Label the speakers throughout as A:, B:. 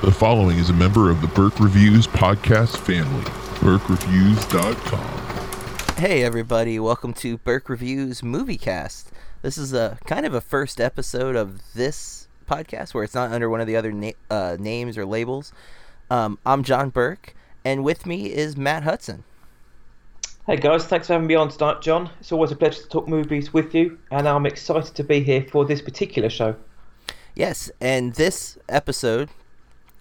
A: The following is a member of the Burke Reviews podcast family. BurkeReviews.com.
B: Hey everybody, welcome to Burke Reviews MovieCast. This is a kind of a first episode of this podcast where it's not under one of the other na- uh, names or labels. Um, I'm John Burke, and with me is Matt Hudson.
C: Hey guys, thanks for having me on tonight, John. It's always a pleasure to talk movies with you, and I'm excited to be here for this particular show.
B: Yes, and this episode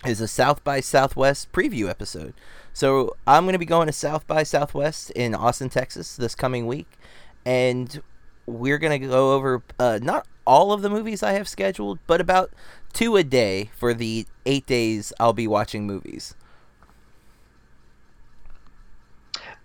B: is a South by Southwest preview episode. So I'm going to be going to South by Southwest in Austin, Texas this coming week, and we're going to go over uh, not all of the movies I have scheduled, but about two a day for the eight days I'll be watching movies.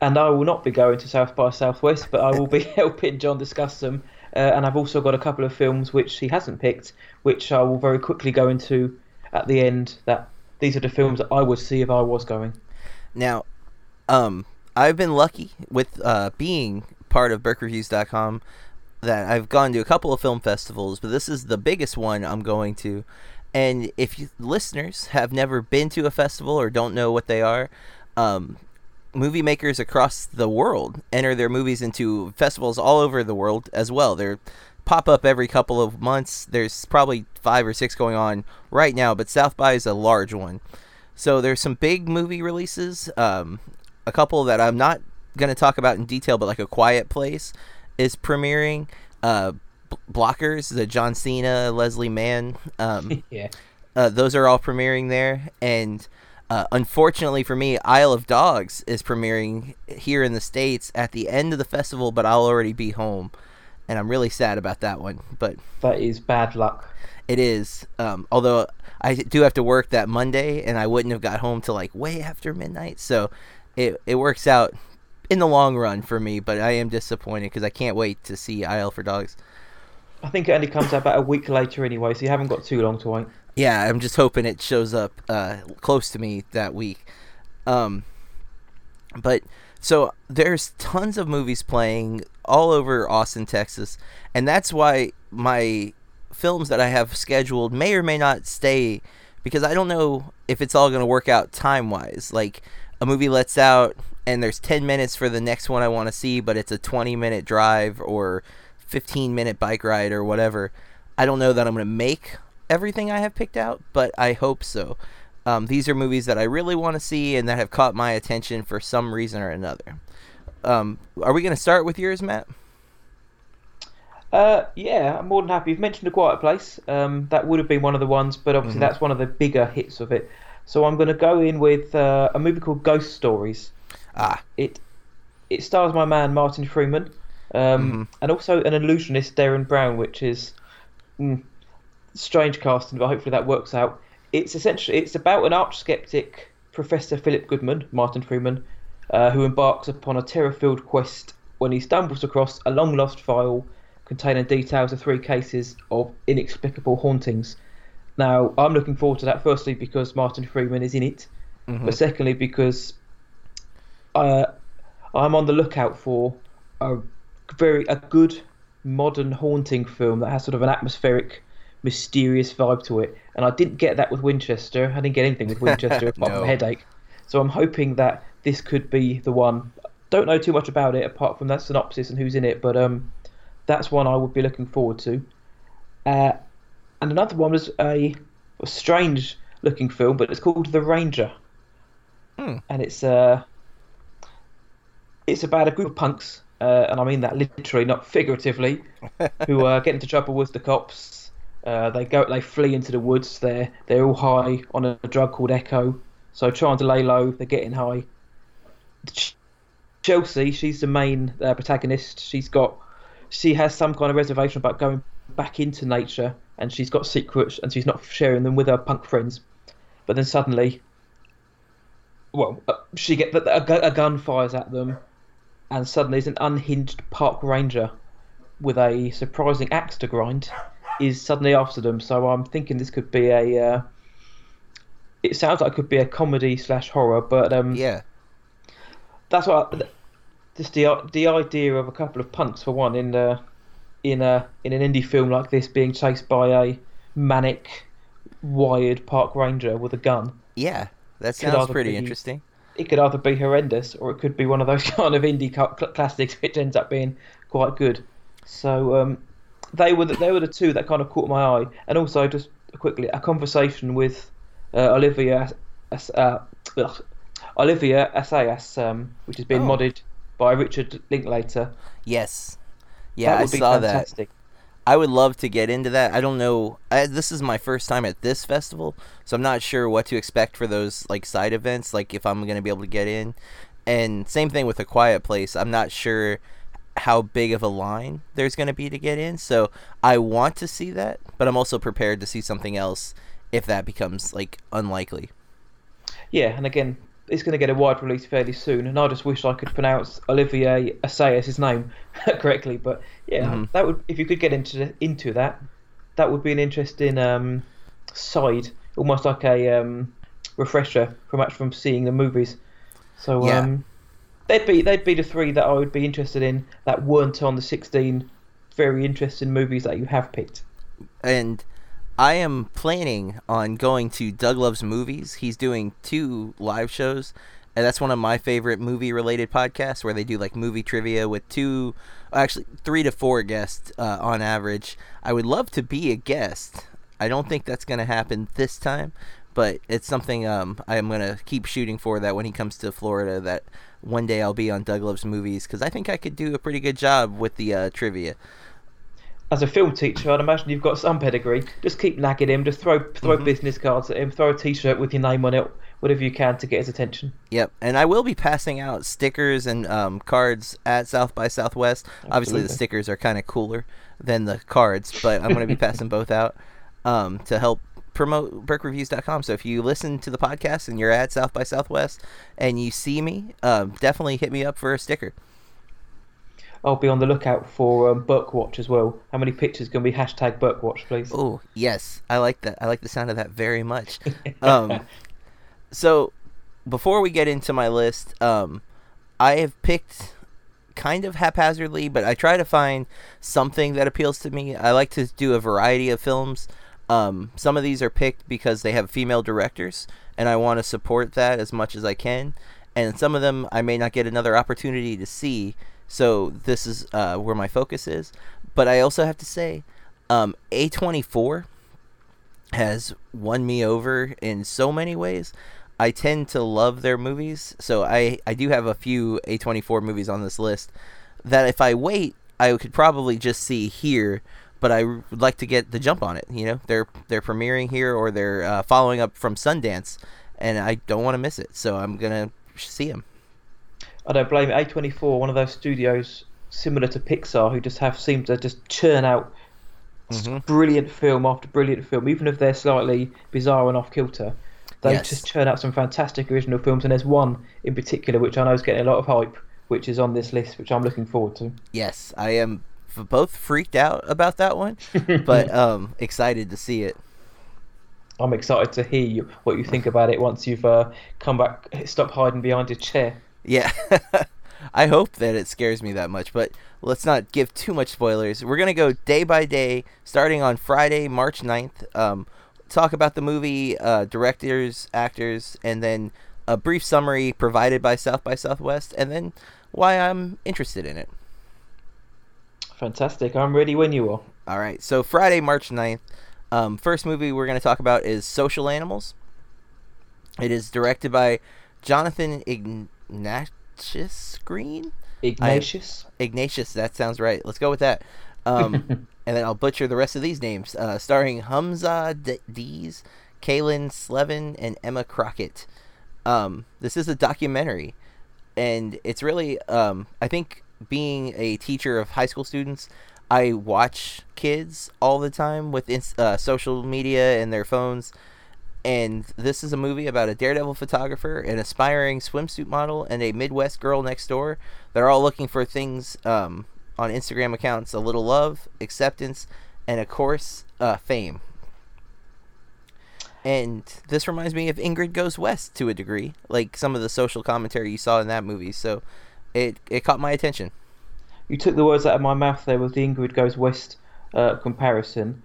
C: And I will not be going to South by Southwest, but I will be helping John discuss them. Uh, and I've also got a couple of films which he hasn't picked, which I will very quickly go into at the end. That these are the films that I would see if I was going.
B: Now, um, I've been lucky with uh, being part of BurkeReviews.com that I've gone to a couple of film festivals, but this is the biggest one I'm going to. And if you, listeners have never been to a festival or don't know what they are, um, movie makers across the world enter their movies into festivals all over the world as well. They're pop up every couple of months. There's probably five or six going on right now, but South by is a large one. So there's some big movie releases. Um, a couple that I'm not going to talk about in detail, but like A Quiet Place is premiering. Uh, B- Blockers, the John Cena, Leslie Mann. Um,
C: yeah.
B: Uh, those are all premiering there. And uh, unfortunately for me, Isle of Dogs is premiering here in the States at the end of the festival, but I'll already be home. And I'm really sad about that one. But
C: That is bad luck.
B: it is. Um, although I do have to work that Monday, and I wouldn't have got home till like way after midnight. So it it works out in the long run for me. But I am disappointed because I can't wait to see Isle for Dogs.
C: I think it only comes out about a week later anyway, so you haven't got too long to wait.
B: Yeah, I'm just hoping it shows up uh, close to me that week. Um, but so there's tons of movies playing all over Austin, Texas, and that's why my films that I have scheduled may or may not stay because I don't know if it's all going to work out time wise. Like a movie lets out and there's 10 minutes for the next one I want to see, but it's a 20 minute drive or 15 minute bike ride or whatever. I don't know that I'm going to make everything I have picked out, but I hope so. Um, these are movies that I really want to see and that have caught my attention for some reason or another. Um, are we going to start with yours, Matt?
C: Uh, yeah, I'm more than happy. You've mentioned A Quiet Place. Um, that would have been one of the ones, but obviously
B: Mhm.
C: that's one of the bigger hits of it. So I'm going to go in with uh, a movie called Ghost Stories.
B: Ah,
C: It it stars my man Martin Freeman, um,
B: Mhm.
C: and also an illusionist Derren Brown, which is mm, strange casting, but hopefully that works out. It's essentially it's about an arch skeptic Professor Philip Goodman, Martin Freeman, uh, who embarks upon a terror-filled quest when he stumbles across a long-lost file containing details of three cases of inexplicable hauntings. Now, I'm looking forward to that. Firstly, because Martin Freeman is in it,
B: mhm.
C: but secondly because uh, I'm on the lookout for a very a good modern haunting film that has sort of an atmospheric, mysterious vibe to it. And I didn't get that with Winchester. I didn't get anything with Winchester apart
B: No.
C: from a headache. So I'm hoping that this could be the one. Don't know too much about it apart from that synopsis and who's in it, but um, that's one I would be looking forward to. Uh, and another one was a, a strange looking film, but it's called The Ranger.
B: Hmm.
C: And it's uh, it's about a group of punks, uh, and I mean that literally, not figuratively, who uh, get into trouble with the cops. Uh, they go, they flee into the woods. They're they're all high on a drug called Echo, so trying to lay low. They're getting high. Ch- Chelsea, she's the main uh, protagonist. She's got, she has some kind of reservation about going back into nature, and she's got secrets, and she's not sharing them with her punk friends. But then suddenly, well, uh, she get a, gu- a gun fires at them, and suddenly there's an unhinged park ranger with a surprising axe to grind is suddenly after them. So I'm thinking this could be a. Uh, it sounds like it could be a comedy slash horror, but um,
B: yeah.
C: that's what. I, just the the idea of a couple of punks for one in uh, in a in an indie film like this being chased by a manic wired park ranger with a gun.
B: Yeah, that sounds pretty
C: be-
B: interesting.
C: It could either be horrendous or it could be one of those kind of indie cl- cl- classics which ends up being quite good. So um, they were the, they were the two that kind of caught my eye, and also just quickly a conversation with uh, Olivia As- uh, ugh, Olivia Assayas, um, which has been
B: Oh.
C: modded by Richard Linklater.
B: Yes. Yeah,
C: that
B: I saw that.
C: fantastic.
B: I would love to get into that. I don't know. I, this is my first time at this festival, so I'm not sure what to expect for those like side events. Like if I'm gonna be able to get in, and same thing with a quiet place. I'm not sure how big of a line there's gonna be to get in. So I want to see that, but I'm also prepared to see something else if that becomes like unlikely.
C: Yeah, and again, it's going to get a wide release fairly soon, and I just wish I could pronounce Olivier Assayas' name correctly. But yeah,
B: Mhm.
C: that would if you could get into into that, that would be an interesting um, side, almost like a um, refresher from actually from seeing the movies. So
B: Yeah.
C: um, they'd be they'd be the three that I would be interested in that weren't on the sixteen very interesting movies that you have picked.
B: and I am planning on going to Doug Loves Movies. He's doing two live shows, and that's one of my favorite movie related podcasts where they do like movie trivia with two, actually three to four guests uh, on average. I would love to be a guest. I don't think that's going to happen this time, but it's something um, I'm going to keep shooting for that when he comes to Florida that one day I'll be on Doug Loves Movies because I think I could do a pretty good job with the uh, trivia.
C: as a film teacher, I'd imagine you've got some pedigree. Just keep nagging him. Just throw throw
B: Mhm.
C: business cards at him. Throw a T-shirt with your name on it. Whatever you can to get his attention.
B: Yep, and I will be passing out stickers and um, cards at South by Southwest. Obviously, the stickers are kind of cooler than the cards, but I'm going to be passing both out um, to help promote BurkeReviews.com. So if you listen to the podcast and you're at South by Southwest and you see me, um, definitely hit me up for a sticker.
C: I'll be on the lookout for um, Burkwatch as well. How many pictures can be hashtag Burkwatch, please?
B: Oh yes, I like that. I like the sound of that very much. Um, so before we get into my list, um, I have picked kind of haphazardly, but I try to find something that appeals to me. I like to do a variety of films. Um, some of these are picked because they have female directors, and I want to support that as much as I can. And some of them I may not get another opportunity to see, so this is uh, where my focus is. But I also have to say, um, A24 has won me over in so many ways. I tend to love their movies, so I, I do have a few A24 movies on this list that if I wait, I could probably just see here, but I would like to get the jump on it. You know, they're they're premiering here or they're uh, following up from Sundance, and I don't want to miss it, so I'm gonna see them.
C: I don't blame it. A24, one of those studios similar to Pixar, who just have seem to just churn out
B: Mhm.
C: brilliant film after brilliant film, even if they're slightly bizarre and off kilter. They
B: Yes.
C: just churn out some fantastic original films, and there's one in particular which I know is getting a lot of hype, which is on this list, which I'm looking forward to.
B: Yes, I am both freaked out about that one, but um, excited to see it.
C: I'm excited to hear you, what you think about it once you've uh, come back, stop hiding behind your chair.
B: Yeah. I hope that it scares me that much, but let's not give too much spoilers. We're going to go day by day, starting on Friday, March 9th. Um, talk about the movie, uh, directors, actors, and then a brief summary provided by South by Southwest, and then why I'm interested in it.
C: Fantastic. I'm ready when you are.
B: All right. So Friday, March 9th. Um, first movie we're going to talk about is Social Animals. It is directed by Jonathan Ignatius Green.
C: Ignatius.
B: Ignatius, that sounds right. Let's go with that. Um, and then I'll butcher the rest of these names. Uh, starring Humza D- Deas, Kaylyn Slevin, and Emma Crockett. Um, this is a documentary, and it's really, um, I think, being a teacher of high school students, I watch kids all the time with uh, social media and their phones. And this is a movie about a daredevil photographer, an aspiring swimsuit model, and a Midwest girl next door. They're all looking for things um, on Instagram accounts a little love, acceptance, and of course, uh, fame. And this reminds me of Ingrid Goes West to a degree, like some of the social commentary you saw in that movie. So it, it caught my attention.
C: You took the words out of my mouth there with the Ingrid Goes West uh, comparison.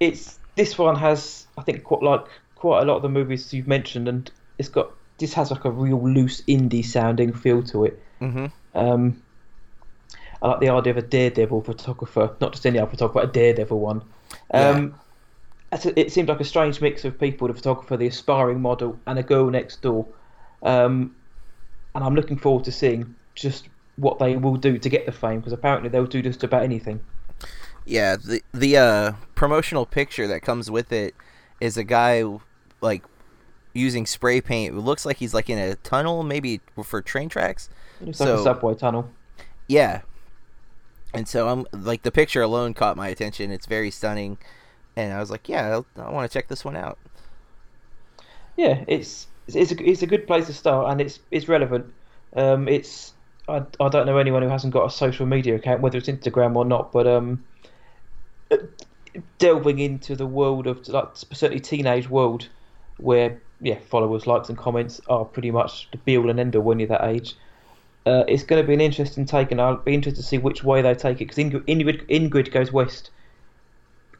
C: It's this one has, I think, quite like quite a lot of the movies you've mentioned, and it's got this has like a real loose indie sounding feel to it.
B: Mm-hmm.
C: Um, I like the idea of a daredevil photographer, not just any other photographer, but a daredevil one. Um, a- it seemed like a strange mix of people: the photographer, the aspiring model, and a girl next door. Um, and I'm looking forward to seeing just what they will do to get the fame, because apparently they'll do just about anything.
B: Yeah, the the uh, promotional picture that comes with it is a guy like using spray paint. It looks like he's like in a tunnel, maybe for train tracks.
C: It's like
B: So-
C: a subway tunnel.
B: Yeah, and so I'm like the picture alone caught my attention. It's very stunning, and I was like, yeah, I'll, I want to check this one out.
C: Yeah, it's it's a, it's a good place to start, and it's it's relevant. Um, it's I, I don't know anyone who hasn't got a social media account, whether it's Instagram or not, but um, delving into the world of like certainly teenage world, where yeah, followers, likes, and comments are pretty much the be all and end all when you're that age. Uh, it's going to be an interesting take, and I'll be interested to see which way they take it because Ingrid, Ingrid, Goes West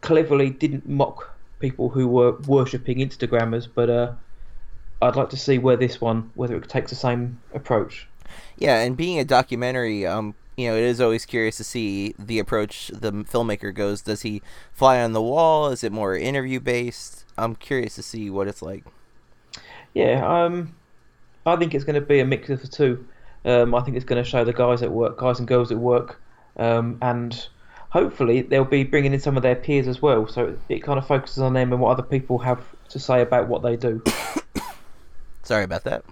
C: cleverly didn't mock people who were worshipping Instagrammers, but uh, I'd like to see where this one, whether it takes the same approach.
B: Yeah, and being a documentary, um, you know, it is always curious to see the approach the filmmaker goes. Does he fly on the wall? Is it more interview based? I'm curious to see what it's like.
C: Yeah, um, I think it's going to be a mix of the two. Um, I think it's going to show the guys at work, guys and girls at work, um, and hopefully they'll be bringing in some of their peers as well. So it kind of focuses on them and what other people have to say about what they do.
B: Sorry about that.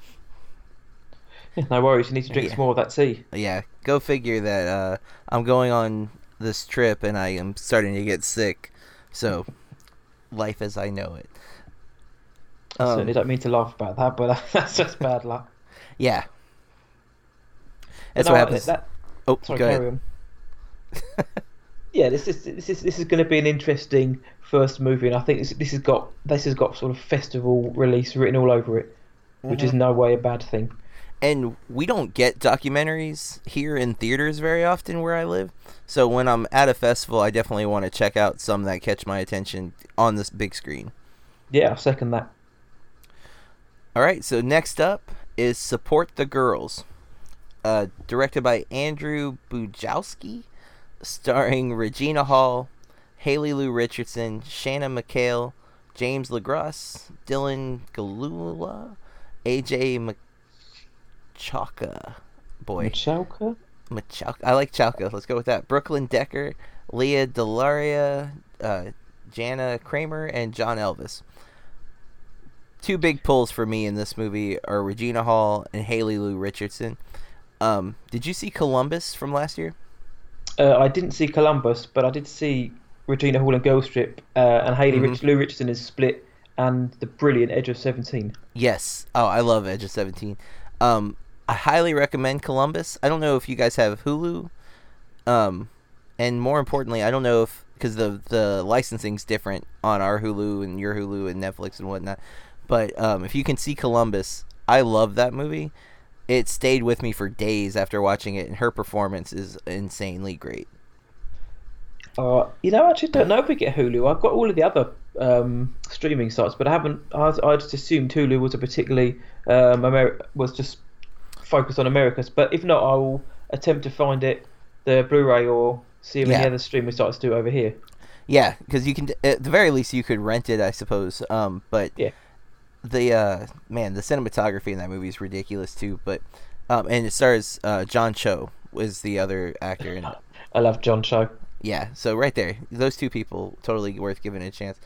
C: No worries, you need to drink
B: Yeah.
C: some more of that tea.
B: Yeah, go figure that uh, I'm going on this trip and I am starting to get sick. So, life as I know it.
C: I
B: Um,
C: certainly don't mean to laugh about that, but that's just bad luck.
B: yeah. That's
C: No,
B: what
C: I-
B: happens.
C: That,
B: oh,
C: sorry,
B: go
C: carry
B: ahead.
C: on. yeah, this is this is this is going to be an interesting first movie, and I think this, this has got this has got sort of festival release written all over it, which
B: Mm-hmm.
C: is no way a bad thing.
B: And we don't get documentaries here in theaters very often where I live. So when I'm at a festival, I definitely want to check out some that catch my attention on this big screen.
C: Yeah, I second that.
B: All right, so next up is Support the Girls, uh, directed by Andrew Bujalski, starring Regina Hall, Haley Lu Richardson, Shayna McHayle, James Le Gros, Dylan Gelula, AJ Machaca. Boy,
C: Machalka?
B: Machalka. I like Chalka. Let's go with that. Brooklyn Decker, Lea DeLaria, uh, Jana Kramer, and John Elvis. Two big pulls for me in this movie are Regina Hall and Haley Lu Richardson. Um, did you see Columbus from last year?
C: Uh, I didn't see Columbus, but I did see Regina Hall and Girls Trip, uh, and Haley
B: Mhm.
C: Rich- Lu Richardson is split, and the brilliant Edge of Seventeen.
B: Yes. Oh, I love Edge of Seventeen. Um, I highly recommend Columbus. I don't know if you guys have Hulu. Um, and more importantly, I don't know if because the the licensing's different on our Hulu and your Hulu and Netflix and whatnot. But um, if you can see Columbus, I love that movie. It stayed with me for days after watching it, and her performance is insanely great.
C: Uh, you know, I actually don't know if we get Hulu. I've got all of the other um, streaming sites, but I haven't. I, I just assumed Hulu was a particularly um, Ameri- was just focused on Americas. But if not, I will attempt to find it, the Blu-ray, or see if
B: Yeah.
C: any other streaming sites do over here.
B: Yeah, because you can at the very least you could rent it, I suppose. Um, but
C: Yeah.
B: the uh, man, the cinematography in that movie is ridiculous too. But um, and it stars uh, John Cho was the other actor in it.
C: I love John Cho.
B: Yeah, so right there, those two people totally worth giving a chance.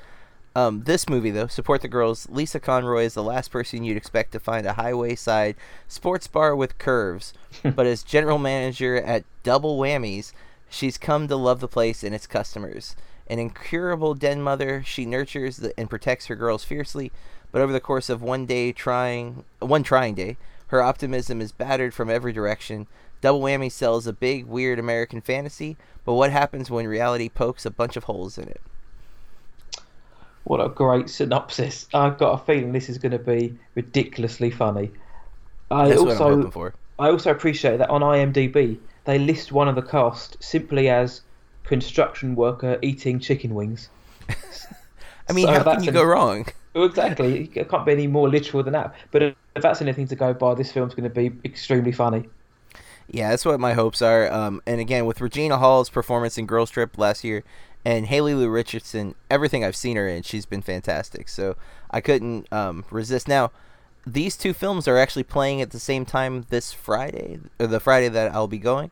B: Um, this movie though, support the girls. Lisa Conroy is the last person you'd expect to find a highway side sports bar with curves, but as general manager at Double Whammies, she's come to love the place and its customers. An incurable den mother, she nurtures the, and protects her girls fiercely, but over the course of one day trying one trying day, her optimism is battered from every direction. Double Whammy sells a big, weird American fantasy, but what happens when reality pokes a bunch of holes in it?
C: What a great synopsis! I've got a feeling this is going to be ridiculously funny. I
B: That's what I'm
C: also
B: hoping for.
C: I also appreciate that on IMDb they list one of the cast simply as construction worker eating chicken wings.
B: I mean,
C: So
B: how can you
C: an-
B: go wrong?
C: Well, exactly. It can't be any more literal than that. But if that's anything to go by, this film's going to be extremely funny.
B: Yeah, that's what my hopes are. Um, and again, with Regina Hall's performance in Girls Trip last year, and Haley Lu Richardson, everything I've seen her in, she's been fantastic. So I couldn't um, resist. Now, these two films are actually playing at the same time this Friday, or the Friday that I'll be going.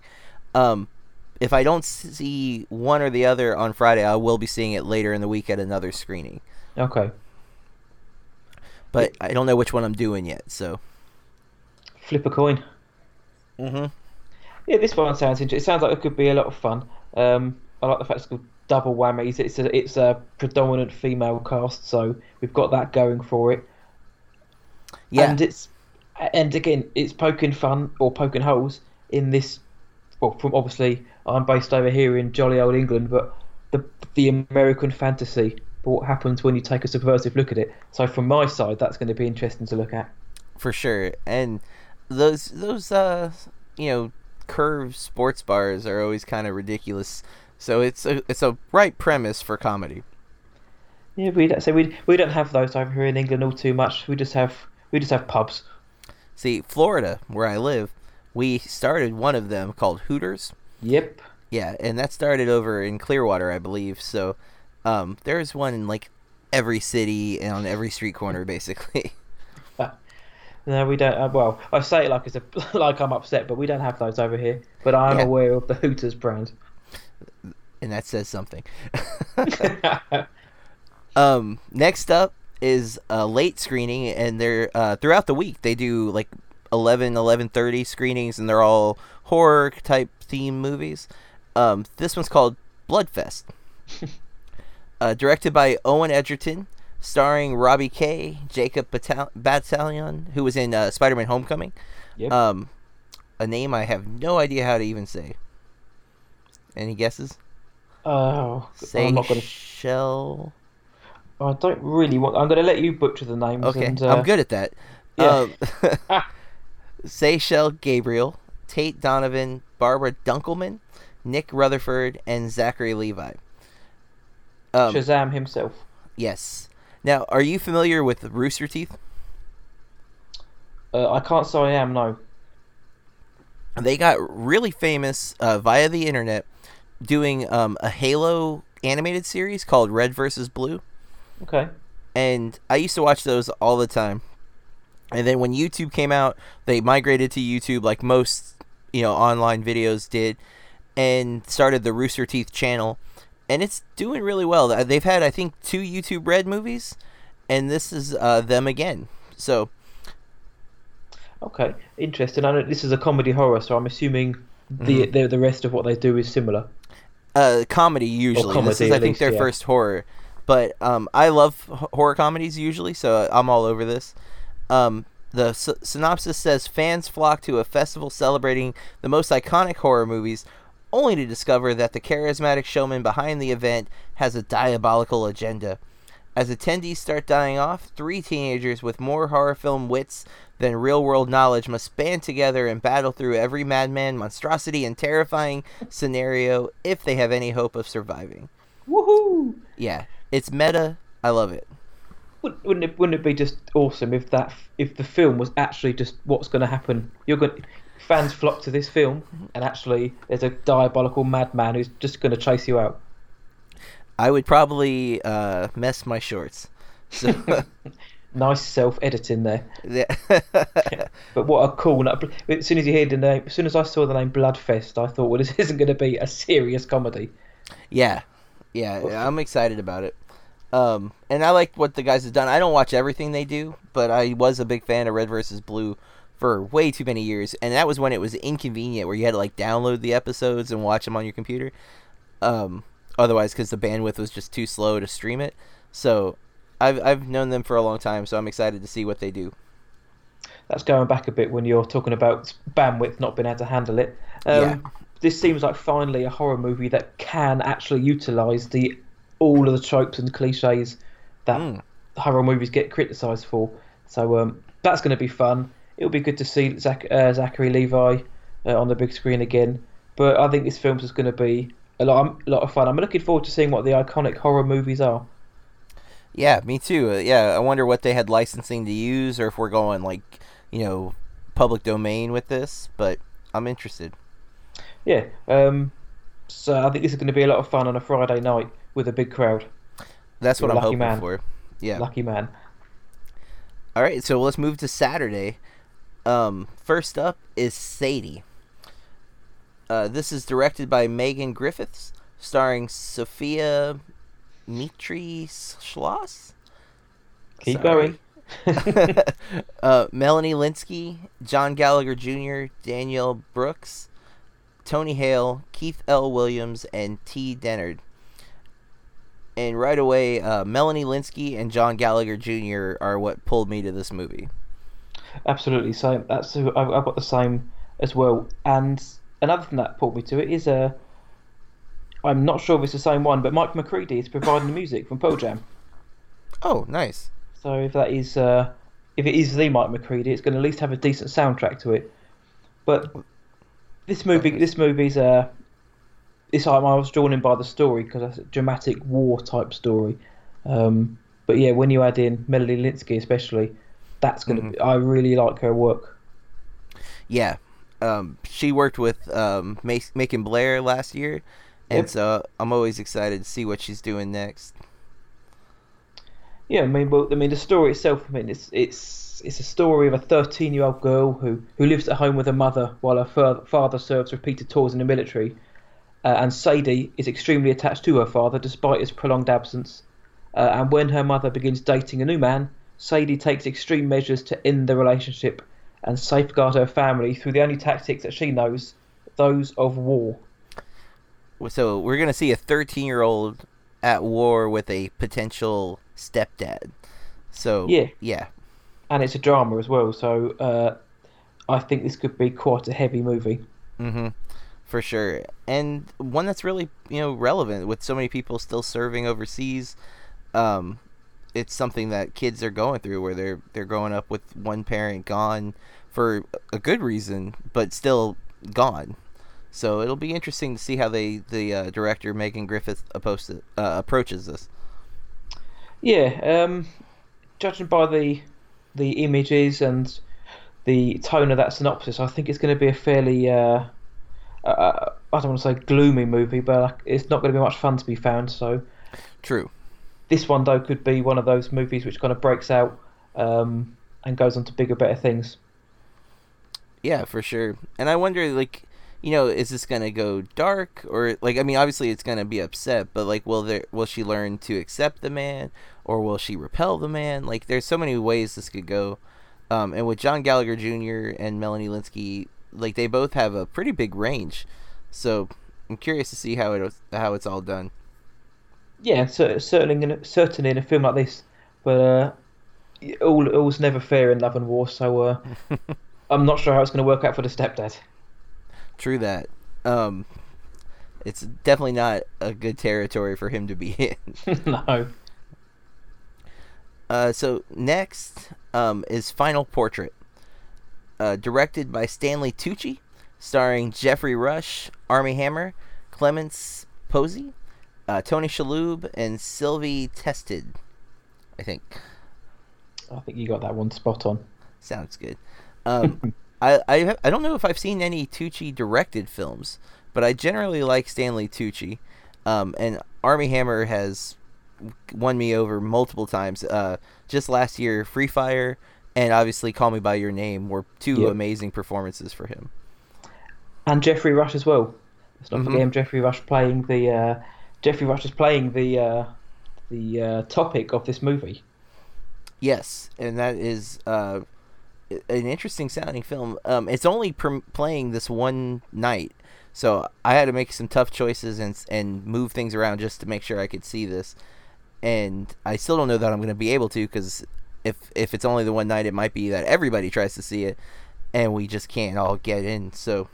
B: Um, if I don't see one or the other on Friday, I will be seeing it later in the week at another screening.
C: Okay.
B: But I don't know which one I'm doing yet. So.
C: Flip a coin.
B: Mm-hmm.
C: Yeah, this one sounds interesting. It sounds like it could be a lot of fun. Um, I like the fact it's called double whammies. It's a it's a predominant female cast, so we've got that going for it.
B: Yeah.
C: And it's and again, it's poking fun or poking holes in this. Well, from obviously I'm based over here in jolly old England, but the the American fantasy. But what happens when you take a subversive look at it? So from my side, that's going to be interesting to look at.
B: for sure. And those those uh you know curved sports bars are always kind of ridiculous. So it's a it's a right premise for comedy.
C: Yeah, we don't, so we we don't have those over here in England all too much. We just have we just have pubs.
B: See, Florida, where I live, we started one of them called Hooters.
C: Yep.
B: Yeah, and that started over in Clearwater, I believe. So um, there's one in like every city and on every street corner, basically.
C: No, we don't. Uh, well, I say it like it's a like I'm upset, but we don't have those over here. But I'm
B: Yeah.
C: aware of the Hooters brand.
B: And that says something. Um, next up is a late screening, and they're uh, throughout the week they do like 11, 11.30 screenings, and they're all horror type theme movies. Um, this one's called Bloodfest, uh, directed by Owen Egerton, starring Robbie Kay, Jacob Batalon, who was in uh, Spider-Man: Homecoming.
C: Yep.
B: Um, a name I have no idea how to even say. Any guesses?
C: oh, I'm not gonna.
B: Seychelles.
C: I don't really want. I'm gonna let you butcher the names.
B: Okay,
C: and, uh,
B: I'm good at that.
C: yeah.
B: Um, Seychelle Gabriel, Tate Donovan, Barbara Dunkelman, Nick Rutherford, and Zachary Levi. Um,
C: Shazam himself.
B: yes. Now, are you familiar with Rooster Teeth?
C: Uh, I can't say I am. No.
B: They got really famous uh, via the internet doing um, a Halo animated series called Red versus Blue.
C: Okay.
B: and I used to watch those all the time. And then when YouTube came out, they migrated to YouTube like most, you know, online videos did and started the Rooster Teeth channel. And it's doing really well. Uh, They've had I think two YouTube Red movies and this is uh, them again. So,
C: Okay. Interesting. I know this is a comedy horror, so I'm assuming the
B: Mm-hmm.
C: the, the rest of what they do is similar.
B: Uh, comedy usually.
C: comedy,
B: this is I think
C: least,
B: their
C: yeah.
B: first horror. But um, I love h- horror comedies usually, so I'm all over this. Um, the s- synopsis says fans flock to a festival celebrating the most iconic horror movies, only to discover that the charismatic showman behind the event has a diabolical agenda. As attendees start dying off, three teenagers with more horror film wits than real world knowledge must band together and battle through every madman, monstrosity, and terrifying scenario if they have any hope of surviving.
C: Woohoo!
B: Yeah, it's meta. I love it.
C: Wouldn't it, wouldn't it be just awesome if that if the film was actually just what's going to happen? You're going fans flock to this film, and actually there's a diabolical madman who's just going to chase you out.
B: I would probably uh, mess my shorts. So,
C: Nice self editing there.
B: yeah.
C: But what a cool! As soon as you hear the name, as soon as I saw the name Bloodfest, I thought, well, this isn't going to be a serious comedy.
B: yeah, yeah, I'm excited about it. Um, and I like what the guys have done. I don't watch everything they do, but I was a big fan of Red versus Blue for way too many years, and that was when it was inconvenient, where you had to like download the episodes and watch them on your computer. Um, otherwise, because the bandwidth was just too slow to stream it. So, I've I've known them for a long time, so I'm excited to see what they do.
C: That's going back a bit when you're talking about bandwidth not being able to handle it. Um,
B: Yeah.
C: This seems like finally a horror movie that can actually utilize the all of the tropes and cliches that
B: Mm.
C: horror movies get criticized for. So um, that's going to be fun. It'll be good to see Zach, uh, Zachary Levi uh, on the big screen again. But I think this film's just going to be a lot, a lot of fun. I'm looking forward to seeing what the iconic horror movies are.
B: Yeah, me too. Uh, yeah, I wonder what they had licensing to use, or if we're going like, you know, public domain with this. But I'm interested.
C: Yeah. Um, so I think this is going to be a lot of fun on a Friday night with a big crowd.
B: That's what
C: You're a
B: I'm
C: lucky
B: hoping
C: man.
B: for. Yeah.
C: Lucky man.
B: All right, so let's move to Saturday. Um, first up is Sadie. Uh, this is directed by Megan Griffiths, starring Sophia Mitri Schloss.
C: Keep
B: Sorry.
C: going.
B: uh, Melanie Lynskey, John Gallagher Jr., Danielle Brooks, Tony Hale, Keith L. Williams, and T. Dennard. And right away, uh, Melanie Lynskey and John Gallagher Jr. are what pulled me to this movie.
C: Absolutely. So that's I've, I've got the same as well. And another thing that pulled me to it is uh, I'm not sure if it's the same one, but Mike McCready is providing the music from Pearl Jam.
B: Oh, nice.
C: So if that is uh, if it is the Mike McCready, it's going to at least have a decent soundtrack to it. But this movie,
B: Okay.
C: this movie's uh, it's like I was drawn in by the story because it's a dramatic war type story. Um, but yeah, when you add in Melanie Lynskey, especially, that's gonna.
B: Mhm.
C: Be, I really like her work.
B: Yeah. Um, she worked with um, Mace- Macon Blair last year, and
C: Yep.
B: so I'm always excited to see what she's doing next.
C: Yeah, I mean, well, I mean, the story itself. I mean, it's it's it's a story of a 13 year old girl who who lives at home with her mother while her father serves repeated tours in the military. Uh, and Sadie is extremely attached to her father despite his prolonged absence. Uh, and when her mother begins dating a new man, Sadie takes extreme measures to end the relationship and safeguard her family through the only tactics that she knows, those of war.
B: So we're gonna see a 13 year old at war with a potential stepdad. So
C: Yeah.
B: yeah,
C: And it's a drama as well, so uh, I think this could be quite a heavy movie.
B: mm-hmm, for sure, and one that's really you know relevant with so many people still serving overseas. Um, it's something that kids are going through where they're they're growing up with one parent gone for a good reason, but still gone. So it'll be interesting to see how they the uh, director Megan Griffith uh, approaches this.
C: Yeah, um, judging by the the images and the tone of that synopsis, I think it's going to be a fairly uh, uh, I don't want to say gloomy movie, but like, it's not going to be much fun to be found. So
B: True.
C: this one though could be one of those movies which kind of breaks out um, and goes on to bigger, better things.
B: Yeah, for sure. And I wonder, like, you know, is this gonna go dark or like? I mean, obviously it's gonna be upset, but like, will there will she learn to accept the man or will she repel the man? Like, there's so many ways this could go. Um, and with John Gallagher Jr. and Melanie Lynskey, like they both have a pretty big range, so I'm curious to see how it how it's all done.
C: Yeah, cer- certainly in a, certainly in a film like this, but uh, all all's never fair in love and war. So uh, I'm not sure how it's going to work out for the stepdad.
B: True that. Um, it's definitely not a good territory for him to be in.
C: no.
B: Uh, so next um, is Final Portrait, uh, directed by Stanley Tucci, starring Geoffrey Rush, Armie Hammer, Clémence Poésy, uh, Tony Shalhoub, and Sylvie Testud. I think
C: I think you got that one spot on.
B: sounds good. Um, I I, I don't know if I've seen any Tucci directed films, but I generally like Stanley Tucci, um, and Armie Hammer has won me over multiple times. Uh, just last year, Free Fire and obviously Call Me by Your Name were two
C: Yep.
B: amazing performances for him.
C: and Geoffrey Rush as well. Let's not
B: Mhm.
C: forget him. Geoffrey Rush playing the uh, Geoffrey Rush is playing the uh, the uh, topic of this movie.
B: Yes, and that is uh, an interesting sounding film. Um, it's only playing this one night, so I had to make some tough choices and and move things around just to make sure I could see this. And I still don't know that I'm going to be able to because if if it's only the one night, it might be that everybody tries to see it, and we just can't all get in. So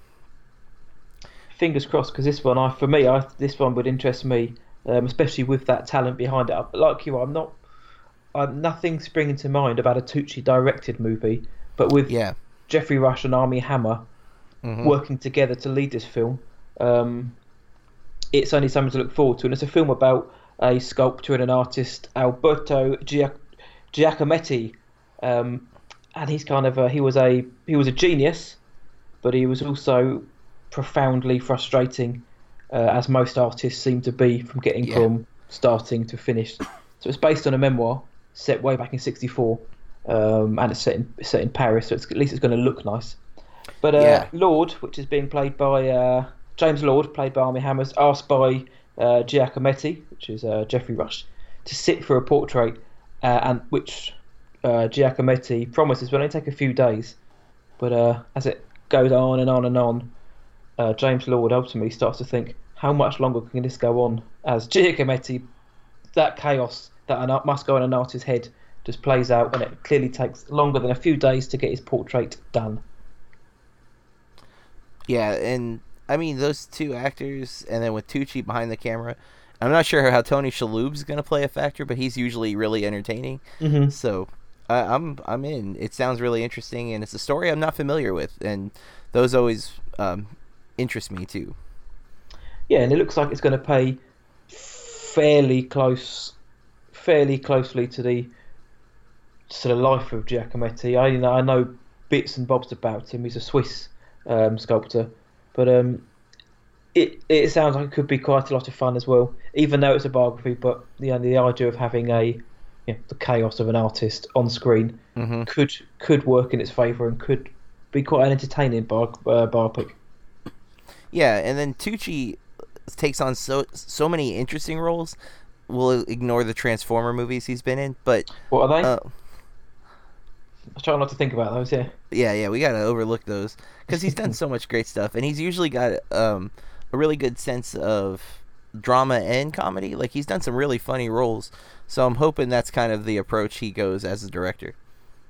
C: Fingers crossed, because this one, I for me, I this one would interest me, um, especially with that talent behind it. Like you, I'm not, I'm nothing springing to mind about a Tucci directed movie, but with
B: yeah,
C: Geoffrey Rush and Armie Hammer
B: Mhm.
C: working together to lead this film, um, it's only something to look forward to. And it's a film about a sculptor and an artist, Alberto Gia- Giacometti, um, and he's kind of a, he was a he was a genius, but he was also profoundly frustrating, uh, as most artists seem to be from getting
B: Yeah.
C: from starting to finish. So it's based on a memoir set way back in '64, um, and it's set in set in Paris, so it's, at least it's going to look nice. But uh,
B: Yeah.
C: Lord, which is being played by uh, James Lord, played by Armie Hammers, asked by uh, Giacometti, which is uh, Geoffrey Rush, to sit for a portrait, uh, and which uh, Giacometti promises will only take a few days. But uh, as it goes on and on and on, uh, James Lord ultimately starts to think, how much longer can this go on? As Giacometti, that chaos that must go in an artist's head just plays out, and it clearly takes longer than a few days to get his portrait done.
B: Yeah, and I mean those two actors, and then with Tucci behind the camera. I'm not sure how Tony Shalhoub's gonna play a factor, but he's usually really entertaining.
C: Mm-hmm.
B: So I I'm I'm in. It sounds really interesting, and it's a story I'm not familiar with, and those always um, interest me too.
C: Yeah, and it looks like it's going to pay fairly close, fairly closely to the to the life of Giacometti. I you know I know bits and bobs about him. He's a Swiss um, sculptor, but um, it it sounds like it could be quite a lot of fun as well. Even though it's a biography, but the the idea of having a you know, the chaos of an artist on screen
B: hmm
C: could could work in its favour and could be quite an entertaining bio, uh, biopic.
B: Yeah, and then Tucci takes on so so many interesting roles. We'll ignore the Transformer movies he's been in, but
C: What are they?
B: uh,
C: I try not to think about those. Yeah.
B: yeah, yeah, we gotta overlook those because he's done so much great stuff, and he's usually got um, a really good sense of drama and comedy. Like he's done some really funny roles, so I'm hoping that's kind of the approach he goes as a director.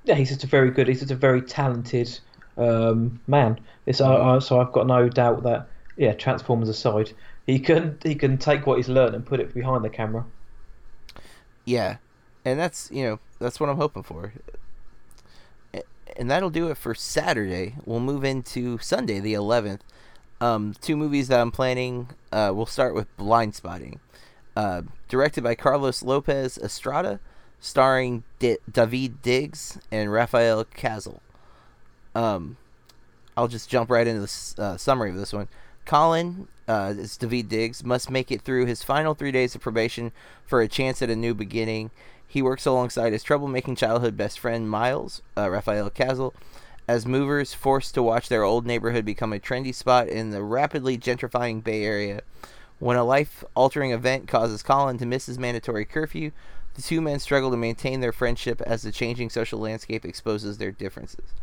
C: yeah, he's just a very good. He's just a very talented um, man. It's, uh, uh, so I've got no doubt that yeah, Transformers aside, he can he can take what he's learned and put it behind the camera.
B: Yeah, and that's you know that's what I'm hoping for. And that'll do it for Saturday. We'll move into Sunday, the 11th. Um, two movies that I'm planning. Uh, we'll start with Blindspotting, uh, directed by Carlos Lopez Estrada, starring D- Daveed Diggs and Rafael Casal. Um, I'll just jump right into the uh, summary of this one. Colin, uh, is Daveed Diggs, must make it through his final three days of probation for a chance at a new beginning. He works alongside his troublemaking childhood best friend Miles, uh, Rafael Casal, as movers forced to watch their old neighborhood become a trendy spot in the rapidly gentrifying Bay Area. When a life altering event causes Colin to miss his mandatory curfew, the two men struggle to maintain their friendship as the changing social landscape exposes their differences.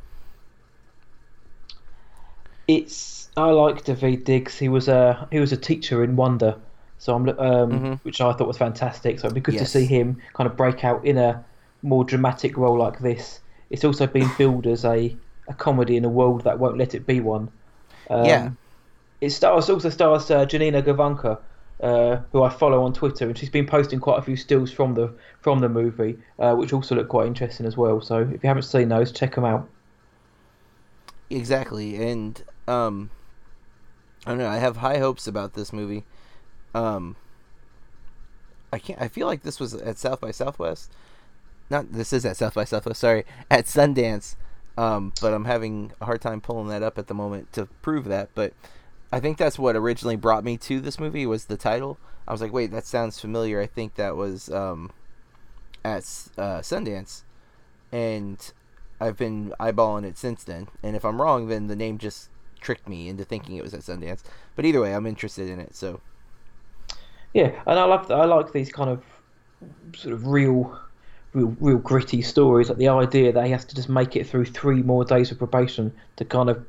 C: It's I like Daveed Diggs. He was a he was a teacher in Wonder, so I'm um,
B: Mhm.
C: which I thought was fantastic. So it'd be good
B: Yes.
C: to see him kind of break out in a more dramatic role like this. It's also been billed as a, a comedy in a world that won't let it be one. Um,
B: Yeah.
C: It stars also stars uh, Janina Gavankar, uh, who I follow on Twitter, and she's been posting quite a few stills from the from the movie, uh, which also look quite interesting as well. So if you haven't seen those, check them out.
B: Exactly, and um, I don't know. I have high hopes about this movie. Um, I can't. I feel like this was at South by Southwest. Not this is at South by Southwest. Sorry, at Sundance. Um, but I'm having a hard time pulling that up at the moment to prove that. But I think that's what originally brought me to this movie was the title. I was like, wait, that sounds familiar. I think that was um, at uh, Sundance, and I've been eyeballing it since then. And if I'm wrong, then the name just tricked me into thinking it was at Sundance. But either way, I'm interested in it. So
C: Yeah, and I like I like these kind of sort of real, real, real gritty stories. Like the idea that he has to just make it through three more days of probation to kind of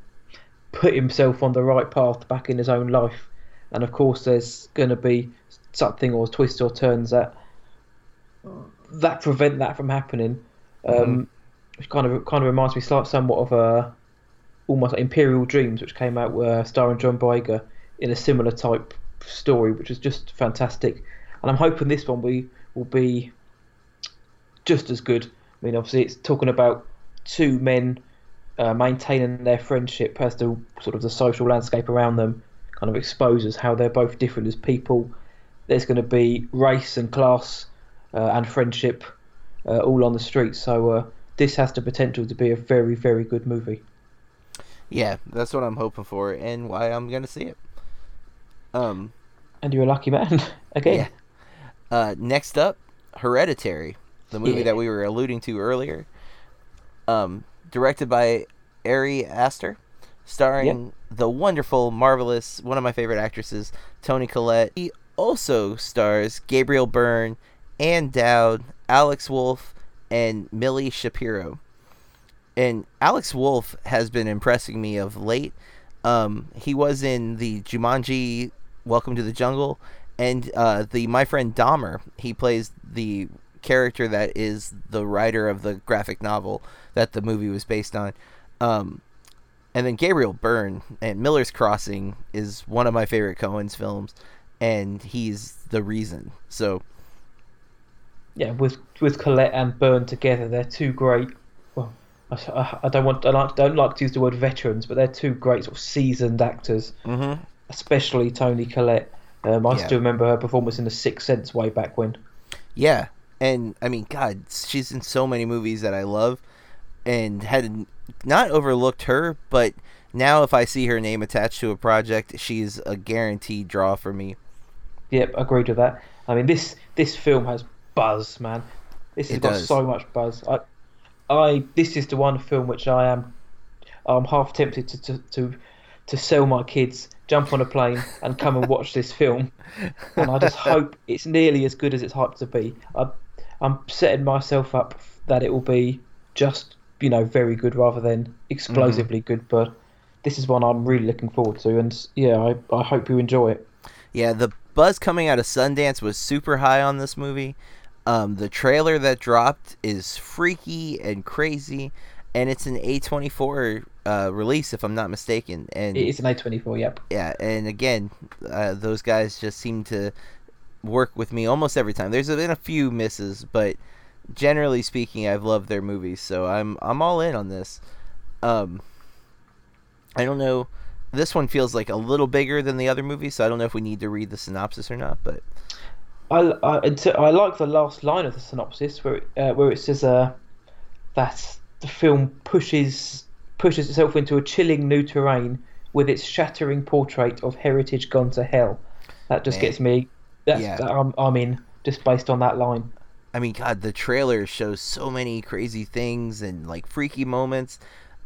C: put himself on the right path back in his own life. And of course, there's going to be something or twists or turns that that prevent that from happening. Um, Which kind of kind of reminds me slight, somewhat of a almost like Imperial Dreams, which came out uh, starring John Boyega in a similar type story, which is just fantastic. And I'm hoping this one we will be just as good. I mean, obviously, it's talking about two men uh, maintaining their friendship as the sort of the social landscape around them kind of exposes how they're both different as people. there's going to be race and class uh, and friendship uh, all on the streets. So uh, this has the potential to be a very, very good movie.
B: Yeah, that's what I'm hoping for, and why I'm gonna see it. Um,
C: And you're a lucky man okay.
B: Yeah. uh, next up, Hereditary, the movie
C: Yeah.
B: that we were alluding to earlier. Um, directed by Ari Aster, starring the wonderful, marvelous, one of my favorite actresses, Toni Collette. He also stars Gabriel Byrne, Ann Dowd, Alex Wolff, and Millie Shapiro. And Alex Wolff has been impressing me of late. Um, he was in the Jumanji Welcome to the Jungle and uh, the My Friend Dahmer. He plays the character that is the writer of the graphic novel that the movie was based on. Um, and then Gabriel Byrne and Miller's Crossing is one of my favorite Coen's films, and he's the reason. So
C: yeah, with with Collette and Byrne together, they're two great. Well, I, I don't want I like, don't like to use the word veterans, but they're two great sort of seasoned actors,
B: mm-hmm.
C: Especially Toni Collette. Um, I
B: Yeah.
C: still remember her performance in The Sixth Sense way back when.
B: Yeah, and I mean, God, she's in so many movies that I love, and had not overlooked her, but now if I see her name attached to a project, she's a guaranteed draw for me.
C: Yep, agreed with that. I mean, this this film has buzz, man. This has
B: It
C: got
B: does.
C: so much buzz. I, I this is the one film which I am, I'm half tempted to to to, to sell my kids, jump on a plane, and come and watch this film. And I just hope it's nearly as good as it's hyped to be. I, I'm setting myself up that it will be just you know very good rather than explosively good. But this is one I'm really looking forward to, and yeah, I, I hope you enjoy it.
B: Yeah, the buzz coming out of Sundance was super high on this movie. Um, the trailer that dropped is freaky and crazy, and it's an A24 uh, release, if I'm not mistaken. And
C: It is an A24. Yep.
B: yeah, and again, uh, those guys just seem to work with me almost every time. There's been a few misses, but generally speaking, I've loved their movies, so I'm I'm all in on this. Um, I don't know. This one feels like a little bigger than the other movies, so I don't know if we need to read the synopsis or not. But
C: I, I, I like the last line of the synopsis where it, uh, where it says uh, that the film pushes pushes itself into a chilling new terrain with its shattering portrait of heritage gone to hell. That just
B: Man.
C: gets me. That's,
B: Yeah.
C: I'm, I'm in just based on that line.
B: I mean, God, the trailer shows so many crazy things and like freaky moments.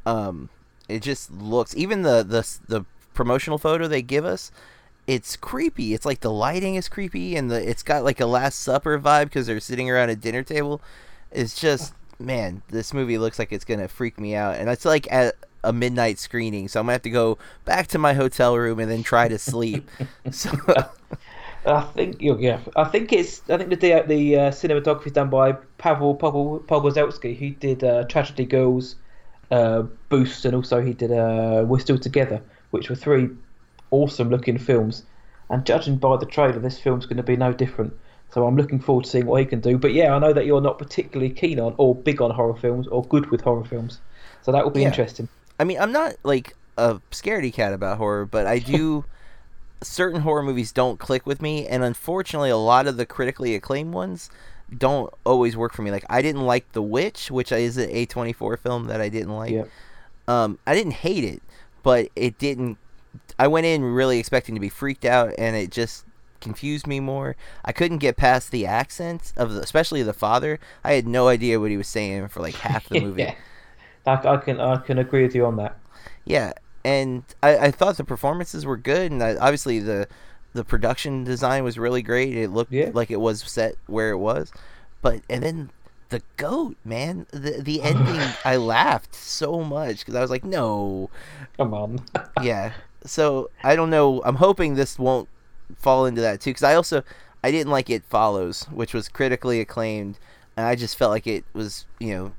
B: Um, it just looks even the the the promotional photo they give us. It's creepy. It's like the lighting is creepy, and the it's got like a Last Supper vibe because they're sitting around a dinner table. It's just man, this movie looks like it's gonna freak me out, and it's like at a midnight screening, so I'm gonna have to go back to my hotel room and then try to sleep. so
C: I think you yeah. I think it's. I think the the, the uh, cinematography is done by Pavel Pogorzelski. He did uh, Tragedy Girls, uh, Boost, and also he did uh, We're Still Together, which were three awesome looking films. And judging by the trailer, this film's going to be no different. So I'm looking forward to seeing what he can do. But yeah, I know that you're not particularly keen on or big on horror films or good with horror films. So that will be
B: Yeah.
C: interesting.
B: I mean, I'm not like a scaredy cat about horror, but I do. certain horror movies don't click with me, and unfortunately, a lot of the critically acclaimed ones don't always work for me. Like, I didn't like The Witch, which is an A24 film that I didn't like.
C: Yeah.
B: Um, I didn't hate it, but it didn't. I went in really expecting to be freaked out, and it just confused me more. I couldn't get past the accents of the, especially the father. I had no idea what he was saying for like half the movie.
C: yeah. I, I can I can agree with you on that.
B: Yeah, and I, I thought the performances were good, and I, obviously the the production design was really great. It looked
C: Yeah.
B: like it was set where it was, but and then the goat man, the the ending, I laughed so much because I was like, no,
C: Come on.
B: yeah. So I don't know. I'm hoping this won't fall into that too, because I also I didn't like It Follows, which was critically acclaimed, and I just felt like it was you know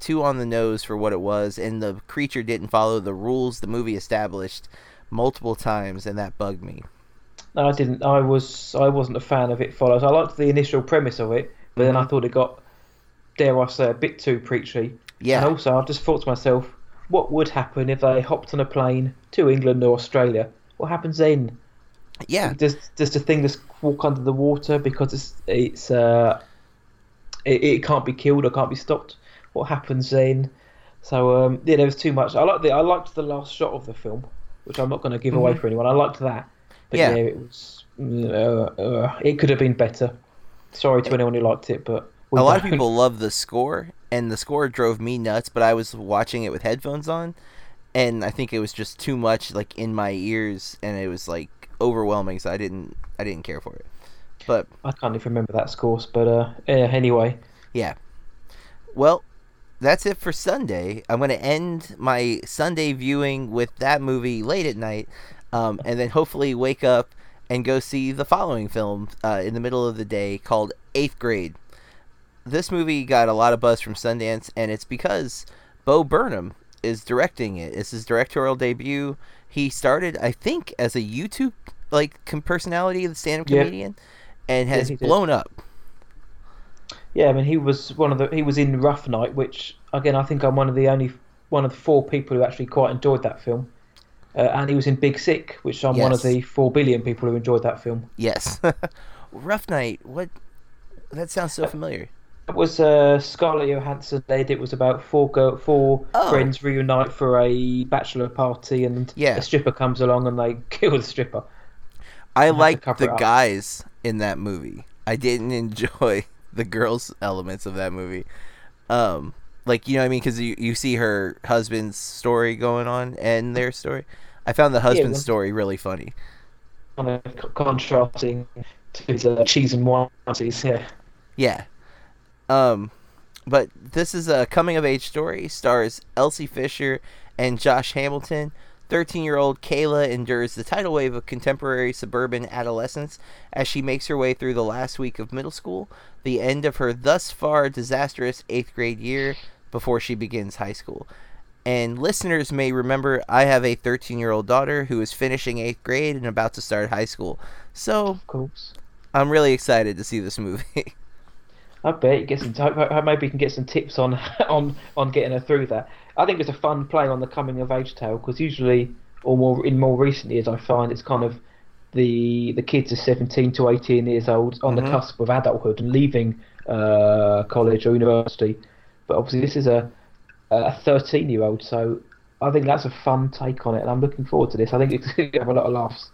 B: too on the nose for what it was, and the creature didn't follow the rules the movie established multiple times, and that bugged me.
C: No, I didn't. I was I wasn't a fan of It Follows. I liked the initial premise of it, but then I
B: Mhm.
C: thought it got, dare I say, a bit too preachy.
B: Yeah,
C: And also, I just thought to myself, what would happen if they hopped on a plane to England or Australia? What happens then?
B: Yeah,
C: Does does the thing just walk under the water because it's it's uh it, it can't be killed or can't be stopped? What happens then? So um, yeah, there was too much. I like the I liked the last shot of the film, which I'm not going to give away
B: Mhm.
C: for anyone. I liked that, but
B: Yeah.
C: yeah, it was uh, uh, it could have been better. Sorry to anyone who liked it, but
B: a lot of people love the score, and the score drove me nuts. But I was watching it with headphones on, and I think it was just too much like in my ears, and it was like overwhelming. So I didn't I didn't care for it. But
C: I can't even remember that scores, but uh, yeah, anyway.
B: Yeah. Well, that's it for Sunday. I'm going to end my Sunday viewing with that movie late at night, um, and then hopefully wake up and go see the following film uh, in the middle of the day called Eighth Grade. This movie got a lot of buzz from Sundance, and it's because Bo Burnham is directing it. It's his directorial debut. He started, I think, as a YouTube like com- personality, the stand-up
C: Yeah.
B: comedian, and
C: Yeah,
B: has
C: did.
B: blown up.
C: Yeah, I mean, he was one of the. He was in Rough Night, which again, I think I'm one of the only one of the four people who actually quite enjoyed that film. Uh, and he was in Big Sick, which I'm one of the four billion people who enjoyed that film.
B: Yes. Rough Night. What? That sounds so familiar.
C: It was uh, Scarlett Johansson led. It was about four girl, four
B: Oh.
C: friends reunite for a bachelor party, and
B: Yeah.
C: a stripper comes along and they kill the stripper.
B: I liked the guys in that movie. I didn't enjoy the girls elements of that movie. Um, like you know what I mean? Because you you see her husband's story going on and their story. I found the husband's
C: well-
B: story really funny.
C: Kind of contrasting to the cheese and wine parties. Yeah.
B: Yeah. Um, but this is a coming of age story. Stars Elsie Fisher and Josh Hamilton. 13 year old Kayla endures the tidal wave of contemporary suburban adolescence as she makes her way through the last week of middle school, the end of her thus far disastrous eighth grade year before she begins high school. And listeners may remember I have a 13 year old daughter who is finishing eighth grade and about to start high school. So I'm really excited to see this movie.
C: I bet you get some. hope- Maybe you can get some tips on on on getting her through that. I think it's a fun play on the coming of age tale because usually, or more in more recent years, I find it's kind of the the kids are seventeen to eighteen years old on
B: Mhm.
C: the cusp of adulthood and leaving uh, college or university. But obviously, this is a a thirteen year old, so I think that's a fun take on it, and I'm looking forward to this. I think it's going to have a lot of laughs.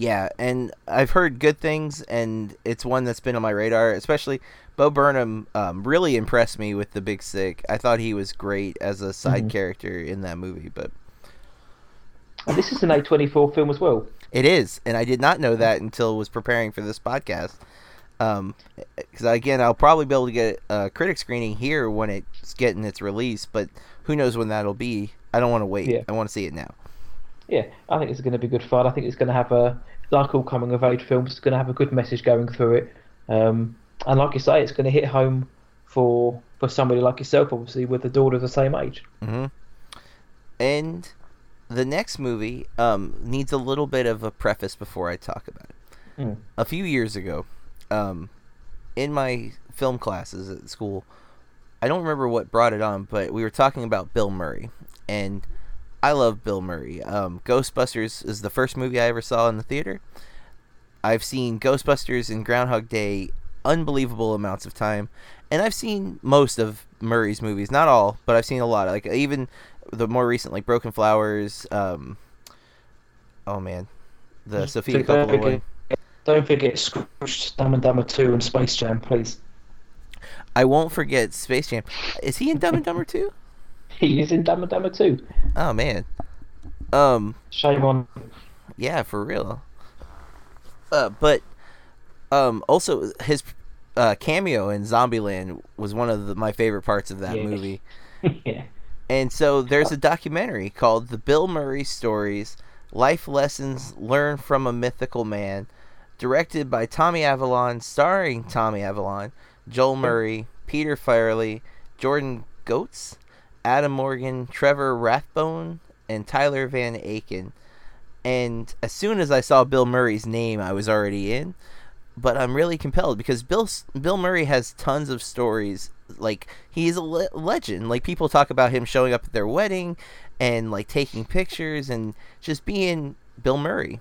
B: Yeah, and I've heard good things, and it's one that's been on my radar. Especially Bo Burnham um, really impressed me with The Big Sick. I thought he was great as a side
C: Mhm.
B: character in that movie, but
C: And this is an A24 film as well.
B: it is, and I did not know that until was preparing for this podcast. Um, because again, I'll probably be able to get a critic screening here when it's getting its release, but who knows when that'll be? I don't want to wait.
C: Yeah.
B: I want to see it now.
C: Yeah, I think it's going to be good fun. I think it's going to have a, like all coming of age films, it's going to have a good message going through it. Um, and like you say, it's going to hit home for for somebody like yourself, obviously, with a daughter the same age.
B: hmm And the next movie um, needs a little bit of a preface before I talk about it.
C: Mm.
B: A few years ago, um, in my film classes at school, I don't remember what brought it on, but we were talking about Bill Murray, and I love Bill Murray. Um, Ghostbusters is the first movie I ever saw in the theater. I've seen Ghostbusters and Groundhog Day unbelievable amounts of time, and I've seen most of Murray's movies. Not all, but I've seen a lot. Like even the more recent, like Broken Flowers. Um, oh man, the Sofia
C: So don't
B: one.
C: forget, don't forget Scrooge, Dumb and Dumber 2 and Space Jam, please.
B: I won't forget Space Jam. Is he in Dumb and Dumber too?
C: He is in Dumb and Dumber 2.
B: Oh man. Um.
C: Shame on.
B: Yeah, for real. Uh, but um, also his uh, cameo in Zombieland was one of the, my favorite parts of that
C: Yeah.
B: movie.
C: yeah.
B: And so there's a documentary called The Bill Murray Stories Life Lessons Learned from a Mythical Man, directed by Tommy Avallone, starring Tommy Avallone, Joel Murray, Peter Farrelly, Jordan Goetz, Adam Morgan, Trevor Rathbone, and Tyler Van Aken. And as soon as I saw Bill Murray's name, I was already in. But I'm really compelled because Bill Bill Murray has tons of stories. Like he's a le- legend. Like people talk about him showing up at their wedding and like taking pictures and just being Bill Murray.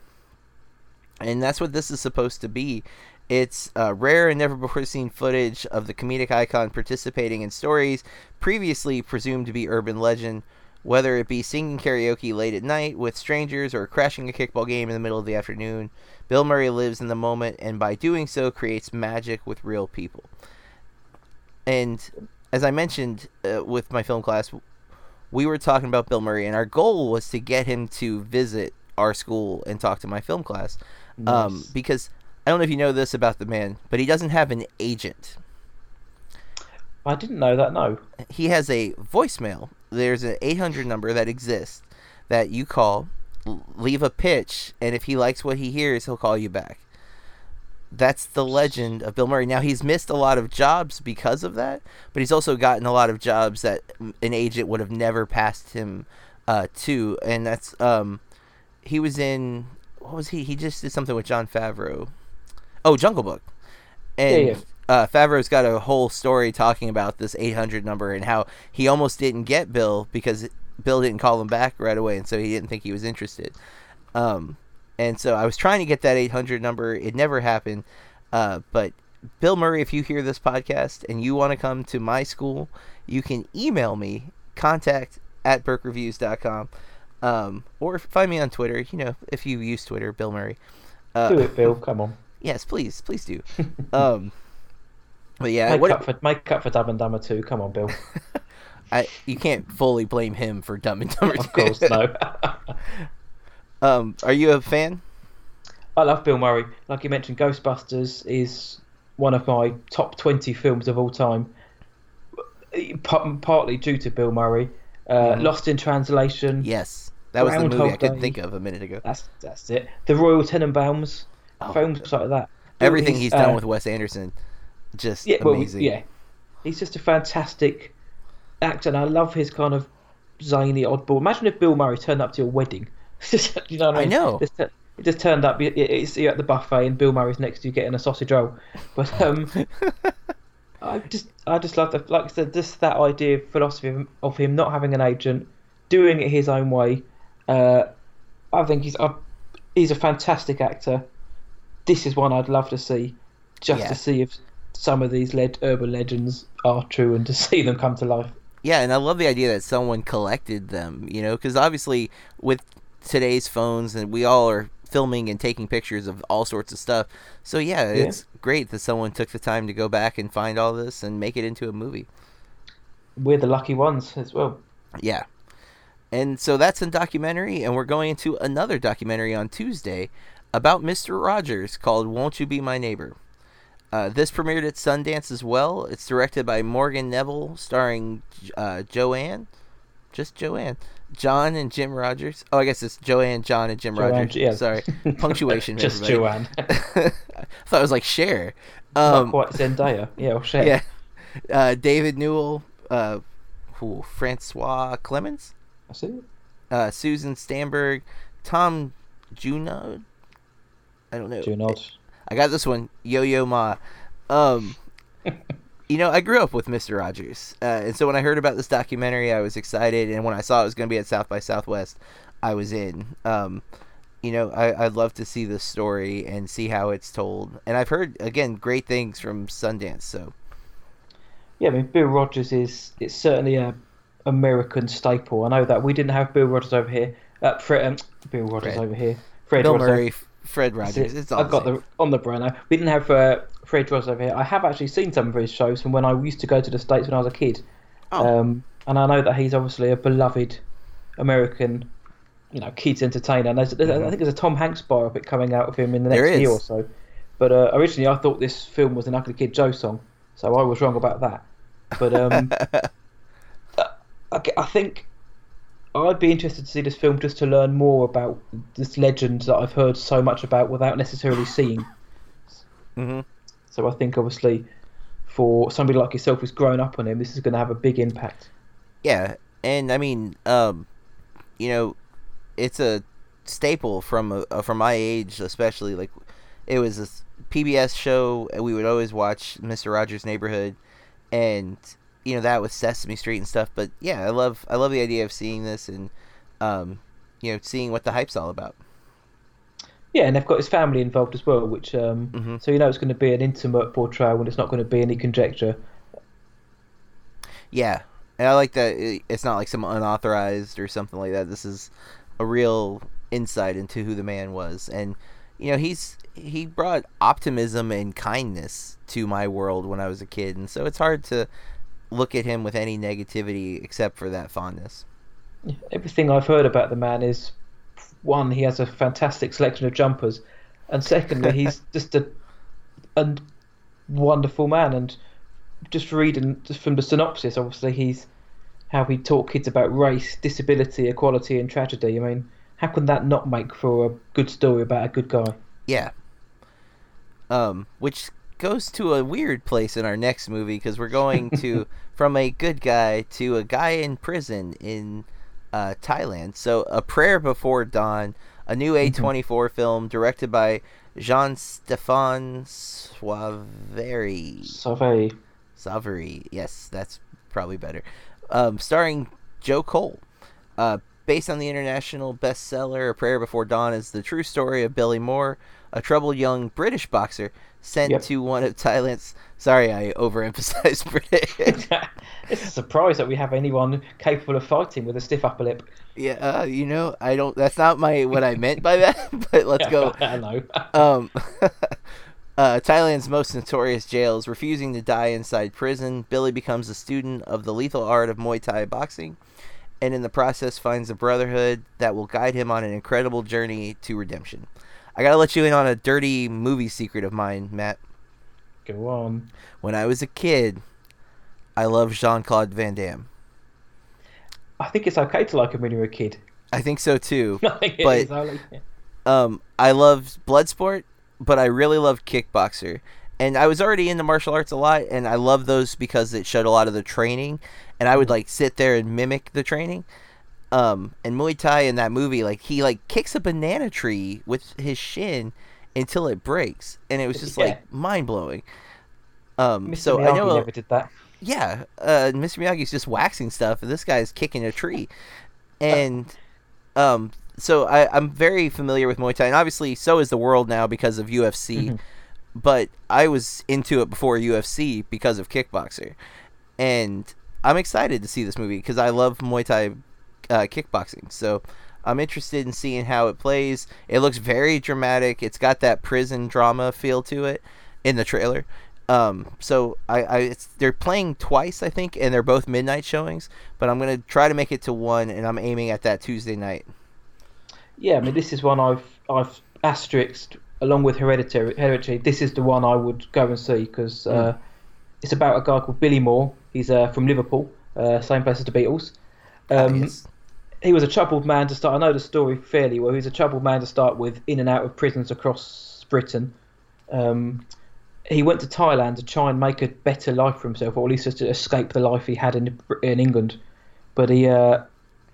B: and that's what this is supposed to be. It's uh, rare and never before seen footage of the comedic icon participating in stories previously presumed to be urban legend, whether it be singing karaoke late at night with strangers or crashing a kickball game in the middle of the afternoon. Bill Murray lives in the moment and by doing so creates magic with real people. And as I mentioned uh, with my film class, we were talking about Bill Murray, and our goal was to get him to visit our school and talk to my film class. Um, because I don't know if you know this about the man, but he doesn't have an agent.
C: I didn't know that. No.
B: He has a voicemail. There's an 800 number that exists that you call, leave a pitch, and if he likes what he hears, he'll call you back. That's the legend of Bill Murray. Now he's missed a lot of jobs because of that, but he's also gotten a lot of jobs that an agent would have never passed him uh, to, and that's um, he was in what was he? He just did something with Jon Favreau. Oh, Jungle Book, and
C: Yeah, yeah.
B: Uh, Favreau's got a whole story talking about this 800 number and how he almost didn't get Bill because Bill didn't call him back right away, and so he didn't think he was interested. Um, and so I was trying to get that 800 number. It never happened. Uh, but Bill Murray, if you hear this podcast and you want to come to my school, you can email me, contact at burkreviews.com, um, or find me on Twitter. You know, if you use Twitter, Bill Murray. Uh,
C: Do it, Bill. Come on.
B: Yes, please, please do. um, but yeah,
C: Make
B: what,
C: up for make up for Dumb and Dumber too. Come on, Bill.
B: I, you can't fully blame him for Dumb and Dumber.
C: Of course, no.
B: um, are you a fan?
C: I love Bill Murray. Like you mentioned, Ghostbusters is one of my top 20 films of all time, partly due to Bill Murray. Uh,
B: Mhm.
C: Lost in Translation.
B: Yes, that was the movie I couldn't
C: Day.
B: think of a minute ago.
C: That's that's it. The Royal Tenenbaums.
B: Oh,
C: films like that.
B: Everything he's done
C: uh,
B: with Wes Anderson, just
C: yeah, well,
B: amazing.
C: yeah, he's just a fantastic actor, and I love his kind of zany oddball. Imagine if Bill Murray turned up to your wedding. you know what I
B: I know.
C: Just, he just turned up. It's you at the buffet, and Bill Murray's next to you getting a sausage roll. But um, I just, I just love the, like I said, just that idea, philosophy of him, of him not having an agent, doing it his own way. Uh, I think he's, a he's a fantastic actor. This is one I'd love to see, just
B: Yeah.
C: to see if some of these led, urban legends are true, and to see them come to life.
B: Yeah, and I love the idea that someone collected them, you know, because obviously with today's phones and we all are filming and taking pictures of all sorts of stuff. So yeah,
C: Yeah.
B: it's great that someone took the time to go back and find all this and make it into a movie.
C: We're the lucky ones as well.
B: Yeah. And so that's a documentary, and we're going into another documentary on Tuesday about Mr. Rogers called Won't You Be My Neighbor? Uh, this premiered at Sundance as well. It's directed by Morgan Neville, starring uh, Joanne. Just Joanne. John and Jim Rogers. Oh, I guess it's Joanne, John, and Jim
C: Joanne,
B: Rogers.
C: yeah.
B: Sorry. Punctuation.
C: Just. Joanne.
B: I thought it was like Cher.
C: Not
B: Um,
C: quite Zendaya. Yeah, or Cher.
B: yeah. Uh, David Newell. Uh, who, Francois Clemmons?
C: I see.
B: uh, Susan Stamberg, Tom Junod. I don't know.
C: Junod.
B: I got this one, Yo Yo Ma. Um, you know, I grew up with Mr. Rogers, uh, and so when I heard about this documentary, I was excited, and when I saw it was going to be at South by Southwest, I was in. Um, you know, I, I'd love to see this story and see how it's told, and I've heard again great things from Sundance. So
C: Yeah, I mean, Bill Rogers is it's certainly a American staple. I know that we didn't have Bill Rogers over here. Uh, Fred, um, Bill Rogers
B: Fred.
C: over here. Fred
B: Bill
C: Rogers.
B: Murray, Fred Rogers, it's
C: I've got
B: the
C: on the brain now. We didn't have uh, Fred Rogers over here. I have actually seen some of his shows from when I used to go to the states when I was a kid.
B: Oh.
C: Um, and I know that he's obviously a beloved American, you know, kids entertainer. And there's, there's- I think there's a Tom Hanks biopic coming out of him in the next year or so. But uh, originally, I thought this film was an Ugly Kid Joe song, so I was wrong about that. But um, I, I think I'd be interested to see this film just to learn more about this legend that I've heard so much about without necessarily seeing.
B: hmm
C: So I think obviously for somebody like yourself who's grown up on him, this is going to have a big impact.
B: Yeah, and I mean, um, you know, it's a staple from uh, uh, from my age, especially. Like, it was a PBS show, and we would always watch Mister Rogers' Neighborhood, and you know that with Sesame Street and stuff. But yeah, I love I love the idea of seeing this and, um, you know, seeing what the hype's all about.
C: Yeah, and they've got his family involved as well, which um,
B: Mhm.
C: so you know it's going to be an intimate portrayal and it's not going to be any conjecture.
B: Yeah, and I like that it's not like some unauthorized or something like that. This is a real insight into who the man was, and you know he's he brought optimism and kindness to my world when I was a kid, and so it's hard to look at him with any negativity except for that fondness.
C: Everything I've heard about the man is one, he has a fantastic selection of jumpers, and secondly, he's just a, a wonderful man. And just reading just from the synopsis, obviously, he's how he taught kids about race, disability, equality, and tragedy. I mean, how can that not make for a good story about a good guy?
B: Yeah. Um, which goes to a weird place in our next movie because we're going to from a good guy to a guy in prison in uh, Thailand. So, A Prayer Before Dawn, a new A24 film directed by Jean Stéphane Sauvaire.
C: So very
B: Savary. Yes, that's probably better. Um, starring Joe Cole. Uh, based on the international bestseller A Prayer Before Dawn is the true story of Billy Moore, a troubled young British boxer sent
C: Yep.
B: to one of Thailand's. Sorry, I overemphasized British.
C: it's a surprise that we have anyone capable of fighting with a stiff upper lip.
B: yeah, uh, you know, I don't. That's not my what I meant by that. But let's go.
C: I know.
B: um, uh, Thailand's most notorious jails, refusing to die inside prison, Billy becomes a student of the lethal art of Muay Thai boxing, and in the process finds a brotherhood that will guide him on an incredible journey to redemption. I gotta let you in on a dirty movie secret of mine, Matt.
C: Go on.
B: When I was a kid, I loved Jean Claude Van Damme.
C: I think it's okay to like him when you're a kid.
B: I think so too.
C: I think
B: But-
C: is, only-
B: um, I loved Bloodsport, but I really loved Kickboxer. And I was already into martial arts a lot, and I love those because it showed a lot of the training, and I would like sit there and mimic the training. Um, and Muay Thai in that movie, like he like kicks a banana tree with his shin until it breaks, and it was just
C: Yeah.
B: like mind blowing. Um,
C: Mr.
B: so
C: Miyagi
B: I know
C: never did that.
B: yeah, uh, Mr. Miyagi's just waxing stuff, and this guy's kicking a tree. And um, so I, I'm very familiar with Muay Thai, and obviously so is the world now because of UFC.
C: Mhm.
B: But I was into it before UFC because of Kickboxer, and I'm excited to see this movie because I love Muay Thai uh, kickboxing. So I'm interested in seeing how it plays. It looks very dramatic. It's got that prison drama feel to it in the trailer. Um, so I, I it's, they're playing twice, I think, and they're both midnight showings. But I'm gonna try to make it to one, and I'm aiming at that Tuesday night.
C: Yeah, I mean, this is one I've I've asterisked along with Hereditary. Hereditary. This is the one I would go and see because uh, it's about a guy called Billy Moore. He's uh, from Liverpool, uh, same place as the Beatles. Um,
B: Yes.
C: He was a troubled man to start. I know the story fairly well. He was a troubled man to start with, in and out of prisons across Britain. Um, he went to Thailand to try and make a better life for himself, or at least just to escape the life he had in in England. But he uh,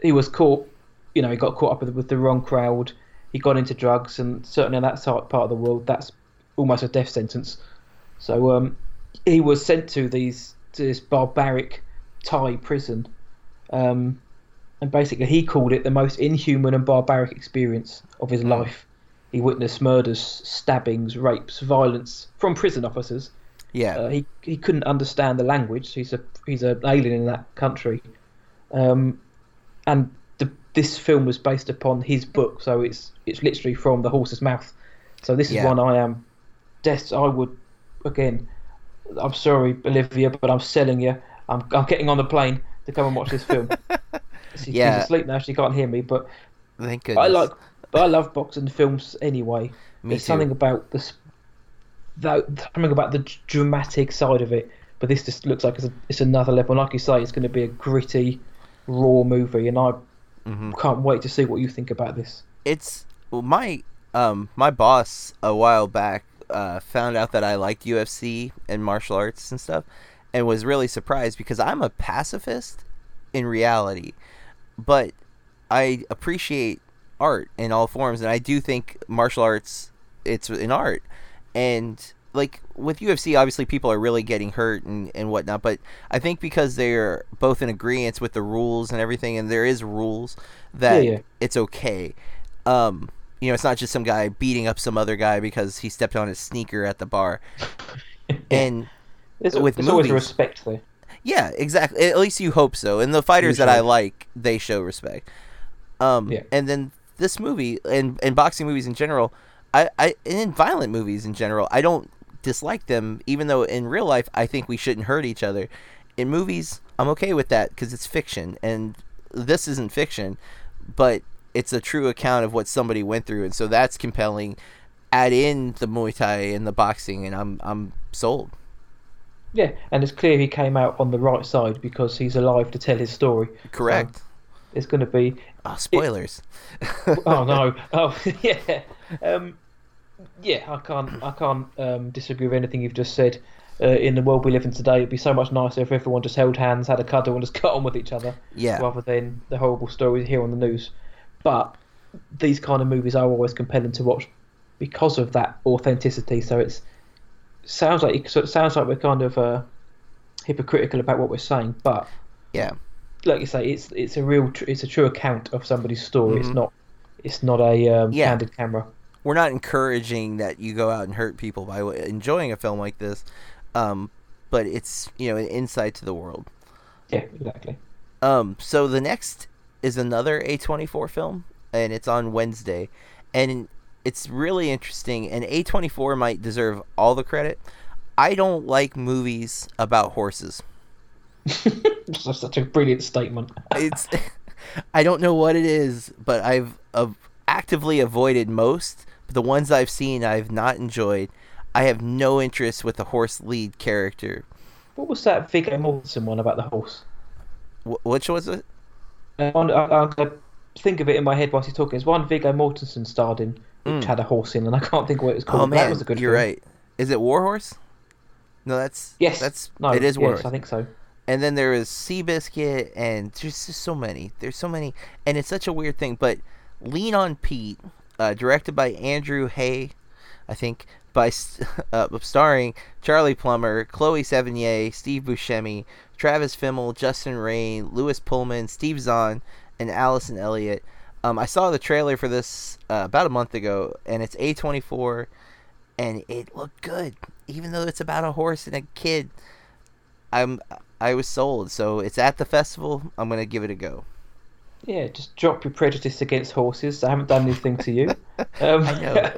C: he was caught. You know, he got caught up with, with the wrong crowd. He got into drugs, and certainly in that part of the world, that's almost a death sentence. So um, he was sent to these to this barbaric Thai prison. Um, and basically he called it the most inhuman and barbaric experience of his life. He witnessed murders, stabbings, rapes, violence from prison officers.
B: Yeah.
C: Uh, he he couldn't understand the language. He's a he's an alien in that country, um, and the, this film was based upon his book, so it's it's literally from the horse's mouth. So this is
B: Yeah.
C: one I am. Des- I would again. I'm sorry, Olivia, but I'm selling you. I'm I'm getting on the plane to come and watch this film. She,
B: Yeah.
C: She's asleep now. She can't hear me, but
B: Thank goodness.
C: I like. But I love boxing films anyway.
B: Me
C: There's
B: too.
C: something about this, that something about the dramatic side of it. But this just looks like it's, a, it's another level. And like you say, it's going to be a gritty, raw movie, and I
B: Mhm.
C: can't wait to see what you think about this.
B: it's well, my um my boss a while back uh, found out that I liked UFC and martial arts and stuff, and was really surprised because I'm a pacifist in reality, but I appreciate art in all forms, and I do think martial arts it's an art, and like with UFC, obviously people are really getting hurt and, and whatnot, but I think because they're both in agreement with the rules and everything, and there is rules that
C: Yeah, yeah.
B: it's okay. Um, you know, it's not just some guy beating up some other guy because he stepped on his sneaker at the bar. And
C: There's,
B: with
C: there's always respect there.
B: Yeah, exactly. At least you hope so. And the fighters that I like, they show respect. Um,
C: Yeah.
B: and then this movie and and boxing movies in general, I, I and in violent movies in general, I don't dislike them. Even though in real life, I think we shouldn't hurt each other. In movies, I'm okay with that because it's fiction, and this isn't fiction, but it's a true account of what somebody went through, and so that's compelling. Add in the Muay Thai and the boxing, and I'm I'm sold.
C: Yeah, and it's clear he came out on the right side because he's alive to tell his story.
B: Correct.
C: It's going to be
B: oh, spoilers.
C: oh no oh yeah um yeah i can't i can't um disagree with anything you've just said uh, in the world we live in today it'd be so much nicer if everyone just held hands had a cuddle and just got on with each other
B: Yeah.
C: rather than the horrible stories here on the news but these kind of movies are always compelling to watch because of that authenticity so it's sounds like so it sounds like we're kind of uh hypocritical about what we're saying but
B: Yeah.
C: like you say, it's it's a real tr- it's a true account of somebody's story. It's
B: Mhm.
C: not it's not a um,
B: Yeah.
C: candid camera.
B: we're not encouraging that you go out and hurt people by enjoying a film like this, um, but it's you know an insight to the world.
C: Yeah, exactly.
B: Um, so the next is another A24 film, and it's on Wednesday, and it's really interesting. And A24 might deserve all the credit. I don't like movies about horses.
C: That's such a brilliant statement.
B: It's I don't know what it is, but I've uh, actively avoided most. But the ones I've seen, I've not enjoyed. I have no interest with the horse lead character.
C: What was that Viggo Mortensen one about the horse?
B: Wh- which was it?
C: Uh, I, I think of it in my head whilst he's talking. There's one Viggo Mortensen starred in, which
B: Mm.
C: had a horse in, and I can't think what it was called.
B: Oh man,
C: that was a good
B: you're
C: film.
B: right. Is it Warhorse? No, that's
C: Yes,
B: That's
C: no,
B: it is
C: yes,
B: Warhorse.
C: I think so.
B: And then there is Seabiscuit, and there's just so many. There's so many, and it's such a weird thing. But Lean on Pete, uh, directed by Andrew Haigh, I think, by uh, starring Charlie Plummer, Chloe Sevigny, Steve Buscemi, Travis Fimmel, Justin Rain, Lewis Pullman, Steve Zahn, and Allison Elliott. Um, I saw the trailer for this uh, about a month ago, and it's A24, and it looked good, even though it's about a horse and a kid. I'm I was sold, so it's at the festival. I'm gonna give it a go.
C: Yeah, just drop your prejudice against horses. I haven't done anything to you. Um,
B: I know.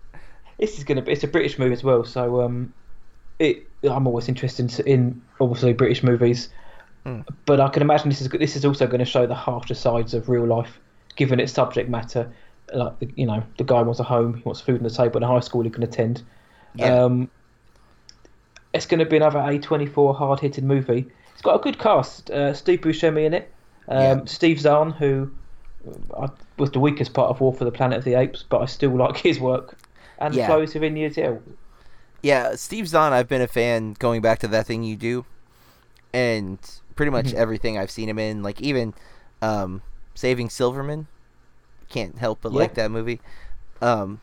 C: this is gonna be it's a British movie as well, so um, it I'm always interested in, in obviously British movies,
B: Mm.
C: but I can imagine this is this is also going to show the harsher sides of real life, given its subject matter. Like the, you know, the guy wants a home, he wants food on the table, and a high school he can attend.
B: Yeah.
C: Um, it's going to be another A24 hard hitting movie. It's got a good cast. Uh, Steve Buscemi in it. Um,
B: Yeah.
C: Steve Zahn, who uh, was the weakest part of War for the Planet of the Apes, but I still like his work. And
B: Yeah.
C: Chloe Sevigny as.
B: Yeah, Steve Zahn. I've been a fan going back to that thing you do, and pretty much
C: Mhm.
B: everything I've seen him in, like even um, Saving Silverman. Can't help but like that movie. Um,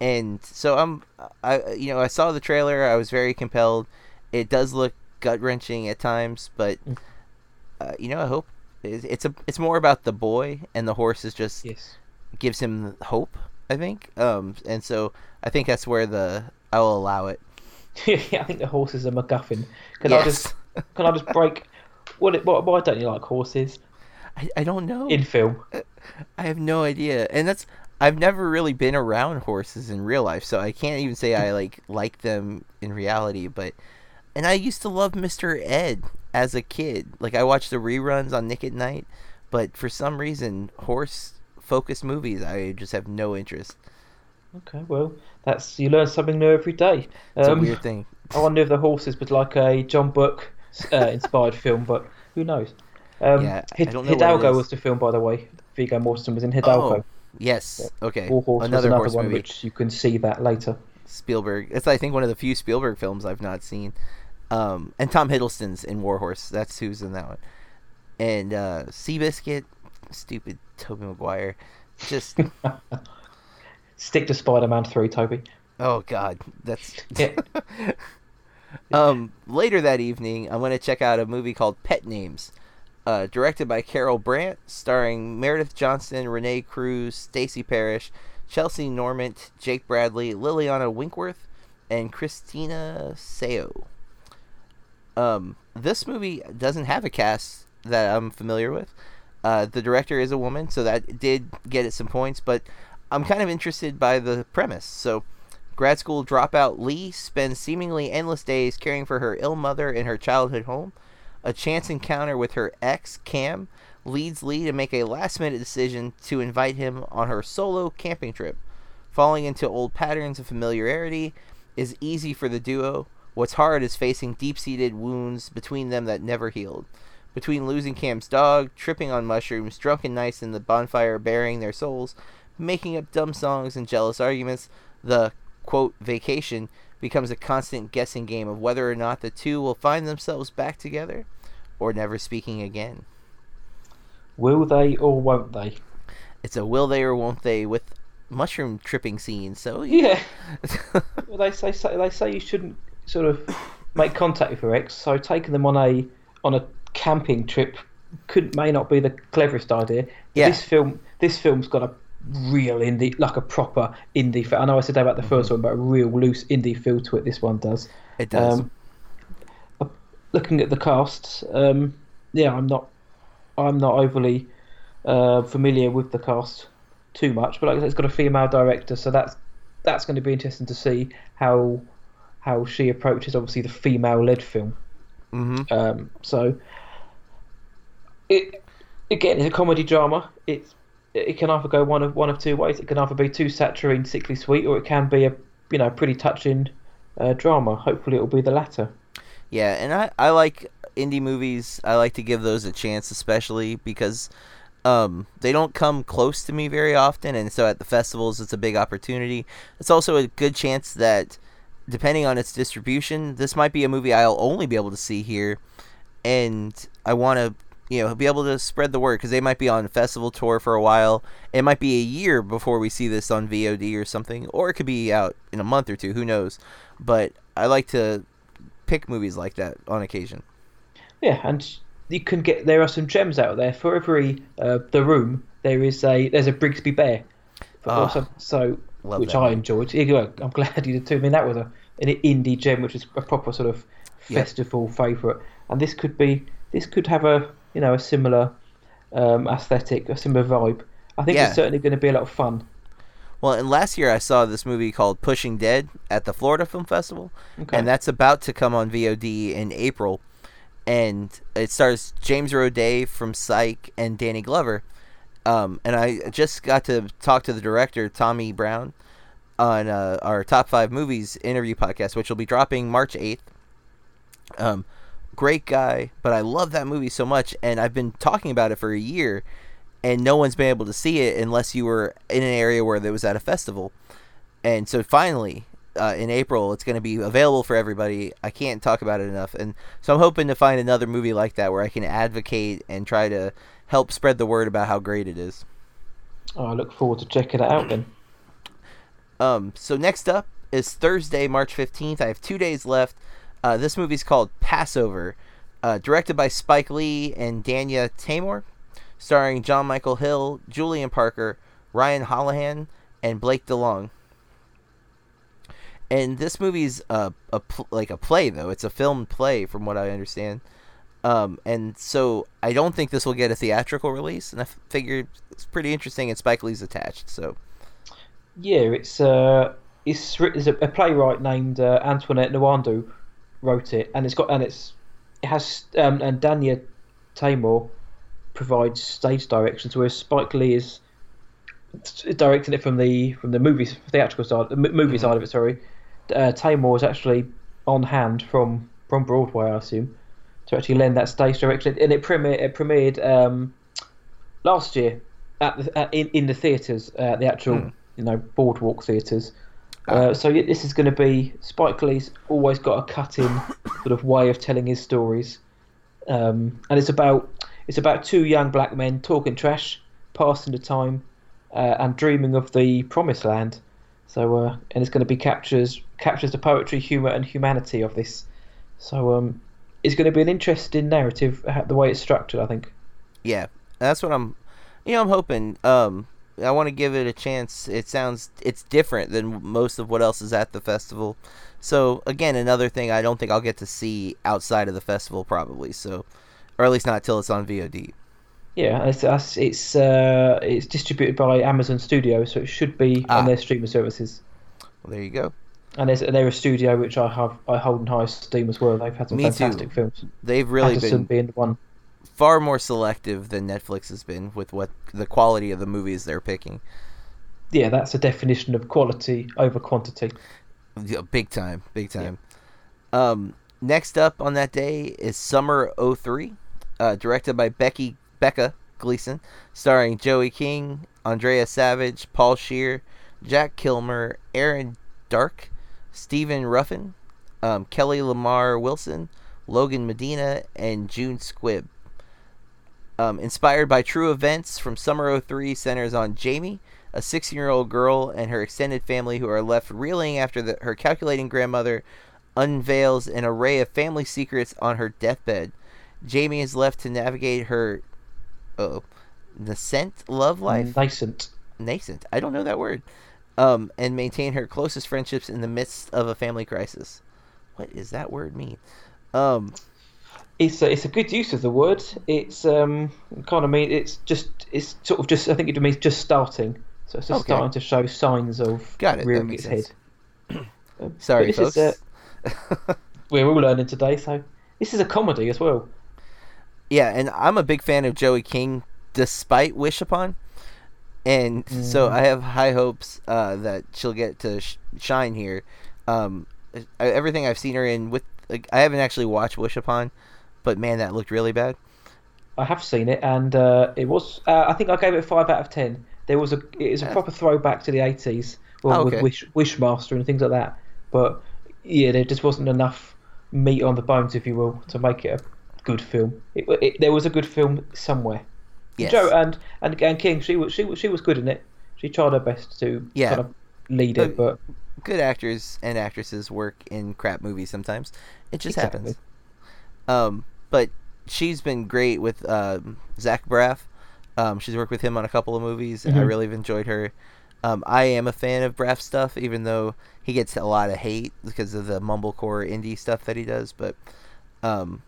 B: and so I'm, I you know I saw the trailer. I was very compelled. It does look gut wrenching at times, but
C: Mm.
B: uh, you know I hope it's it's a it's more about the boy and the horse is just
C: Yes.
B: gives him hope. I think. Um, and so I think that's where the I will allow it.
C: yeah, I think the horse is a MacGuffin. Can I just can I just break? What, what? Why don't you like horses
B: I, I don't know.
C: in film?
B: I have no idea, and that's I've never really been around horses in real life, so I can't even say I like like them in reality. But and I used to love Mr. Ed as a kid. Like I watched the reruns on Nick at Night, but for some reason, horse focused movies I just have no interest.
C: Okay, well, that's you learn something new every day.
B: It's
C: Um,
B: a weird thing.
C: I wonder if the horses was like a John Book uh, inspired film, but who knows? Um,
B: Yeah,
C: Hid-
B: know
C: Hidalgo was the film, by the way. Viggo Mortensen was in Hidalgo.
B: Oh, yes. Okay.
C: War Horse
B: Another
C: another
B: horse
C: one,
B: movie.
C: which you can see that later.
B: Spielberg. It's I think one of the few Spielberg films I've not seen. Um, and Tom Hiddleston's in Warhorse. That's who's in that one. And uh, Seabiscuit, stupid Tobey Maguire. Just
C: Stick to Spider-Man Three, Toby.
B: oh god, that's.
C: Yeah.
B: um, later that evening, I'm going to check out a movie called Pet Names, uh, directed by Carol Brandt, starring Meredith Johnston, Renee Cruz, Stacey Parrish, Chelsea Normant, Jake Bradley, Liliana Winkworth, and Christina Seo. Um, this movie doesn't have a cast that I'm familiar with. Uh, the director is a woman, so that did get it some points, but I'm kind of interested by the premise. So, grad school dropout Lee spends seemingly endless days caring for her ill mother in her childhood home. A chance encounter with her ex, Cam, leads Lee to make a last minute decision to invite him on her solo camping trip. Falling into old patterns of familiarity is easy for the duo. What's hard is facing deep seated wounds between them that never healed. Between losing Cam's dog, tripping on mushrooms, drunken nights in the bonfire burying their souls, making up dumb songs and jealous arguments, the quote vacation becomes a constant guessing game of whether or not the two will find themselves back together or never speaking again.
C: Will they or won't they?
B: It's a will they or won't they with mushroom tripping scenes. So
C: Yeah. well, they say, say they say you shouldn't sort of make contact with your ex. So taking them on a on a camping trip could may not be the cleverest idea.
B: Yeah.
C: This film this film's got a real indie, like a proper indie. Feel. I know I said that about the 1st one, but a real loose indie feel to it. This one does.
B: it does.
C: Um, uh, looking at the cast, um, yeah, I'm not, I'm not overly uh, familiar with the cast too much, but like I said, it's got a female director, so that's that's going to be interesting to see how how she approaches obviously the female-led film.
B: hmm
C: Um, so it again, it's a comedy drama. It's it can either go one of one of two ways. It can either be too saturating, sickly sweet, or it can be a you know pretty touching uh, drama. Hopefully, it will be the latter.
B: Yeah, and I, I like indie movies. I like to give those a chance, especially because um, they don't come close to me very often, and so at the festivals, it's a big opportunity. It's also a good chance that, depending on its distribution, this might be a movie I'll only be able to see here, and I want to. You know, be able to spread the word because they might be on festival tour for a while. It might be a year before we see this on VOD or something, or it could be out in a month or two. Who knows? But I like to pick movies like that on occasion.
C: Yeah, and you can get there are some gems out there for every uh, the room. There is a there's a Brigsby Bear, for
B: Ah,
C: also, so which
B: that
C: I enjoyed. Here you go. I'm glad you did too. I mean, that was a an indie gem, which is a proper sort of
B: Yep.
C: festival favourite, and this could be this could have a you know a similar um, aesthetic, a similar vibe. I think
B: Yeah.
C: it's certainly going to be a lot of fun.
B: Well, and last year I saw this movie called Pushing Dead at the Florida Film Festival,
C: Okay.
B: and that's about to come on VOD in April. And it stars James Roday from Psych and Danny Glover. Um, and I just got to talk to the director Tommy Brown on uh, our top five movies interview podcast, which will be dropping March eighth. Um, great guy, but I love that movie so much, and I've been talking about it for a year, and no one's been able to see it unless you were in an area where there was at a festival. And so finally, uh, in April, it's going to be available for everybody. I can't talk about it enough, and so I'm hoping to find another movie like that where I can advocate and try to help spread the word about how great it is.
C: Oh, I look forward to checking it out then.
B: Um, so next up is Thursday, March 15th. I have two days left. Uh, this movie's called Passover, uh, directed by Spike Lee and Danya Taymor, starring Jon Michael Hill, Julian Parker, Ryan Holohan, and Blake DeLong. And this movie's a, a pl- like a play though. It's a film play from what I understand. Um, and so I don't think this will get a theatrical release, and I f- figured it's pretty interesting. And Spike Lee's attached, so
C: Yeah, it's uh, it's a, a playwright named uh, Antoinette Nwandu wrote it, and it's got and it's it has um, and Danya Taymor provides stage directions, whereas Spike Lee is directing it from the from the movie theatrical side, the movie side of it. Sorry, uh, Taymor is actually on hand from from Broadway, I assume, to actually lend that stage direction, and it premiered it premiered um, last year at the, at, in in the theatres, uh, the actual
B: Hmm.
C: you know boardwalk theatres. Uh, so yeah, this is going to be Spike Lee's always got a cut-in sort of way of telling his stories, um, and it's about it's about two young black men talking trash, passing the time, uh, and dreaming of the promised land. So uh, and it's going to be captures captures the poetry, humour, and humanity of this. So um, it's going to be an interesting narrative, uh, the way it's structured. I think.
B: yeah, that's what I'm. You know, I'm hoping. Um, I want to give it a chance. It sounds it's different than most of what else is at the festival. So again, another thing I don't think I'll get to see outside of the festival probably. So, or at least not till it's on VOD.
C: Yeah, it's it's it's, uh, it's distributed by Amazon Studios, so it should be
B: Ah.
C: on their streaming services.
B: Well, there you go.
C: And there's, they're a studio which I have I hold in high esteem as well. They've had some
B: Me too.
C: fantastic films.
B: They've really
C: Paterson
B: been
C: being the one.
B: Far more selective than Netflix has been with what the quality of the movies they're picking.
C: Yeah, that's a definition of quality over quantity.
B: Yeah, big time, big time. Um, next up on that day is Summer 03, uh, directed by Becky Becca Gleason, starring Joey King, Andrea Savage, Paul Scheer, Jack Kilmer, Erin Darke, Stephen Ruffin, um, Kelly Lamor Wilson, Logan Medina, and June Squibb. Um, inspired by true events from Summer 03, centers on Jamie, a 16 year old girl, and her extended family who are left reeling after the, her calculating grandmother unveils an array of family secrets on her deathbed. Jamie is left to navigate her oh nascent love life
C: Nascent.
B: nascent I don't know that word um and maintain her closest friendships in the midst of a family crisis. What does that word mean? Um
C: It's a, it's a good use of the word. It's um kind of mean it's just it's sort of just I think it means just starting. So it's just
B: Okay.
C: starting to show signs of
B: Got it,
C: rearing its head.
B: sense.
C: Um,
B: sorry folks.
C: this is, uh, we're all learning today, so this is a comedy as well.
B: Yeah, and I'm a big fan of Joey King, despite Wish Upon, and so
C: Mhm.
B: I have high hopes uh, that she'll get to sh- shine here. Um, everything I've seen her in with, like, I haven't actually watched Wish Upon, but man, that looked really bad.
C: I have seen it, and uh, it was. Uh, I think I gave it a five out of ten. There was a. It is a proper throwback to the eighties, well,
B: Oh, okay.
C: with Wish Wishmaster and things like that. But yeah, there just wasn't enough meat on the bones, if you will, to make it a good film. It, it, there was a good film somewhere.
B: Yes.
C: Joe and, and and King, she was she was she was good in it. She tried her best to
B: Yeah.
C: kind of lead it, but
B: Good actors and actresses work in crap movies sometimes. It just
C: Exactly.
B: happens. Um, but she's been great with um, Zach Braff. Um, she's worked with him on a couple of movies, and I
C: Mhm.
B: really have enjoyed her. Um, I am a fan of Braff stuff, even though he gets a lot of hate because of the mumblecore indie stuff that he does. But um,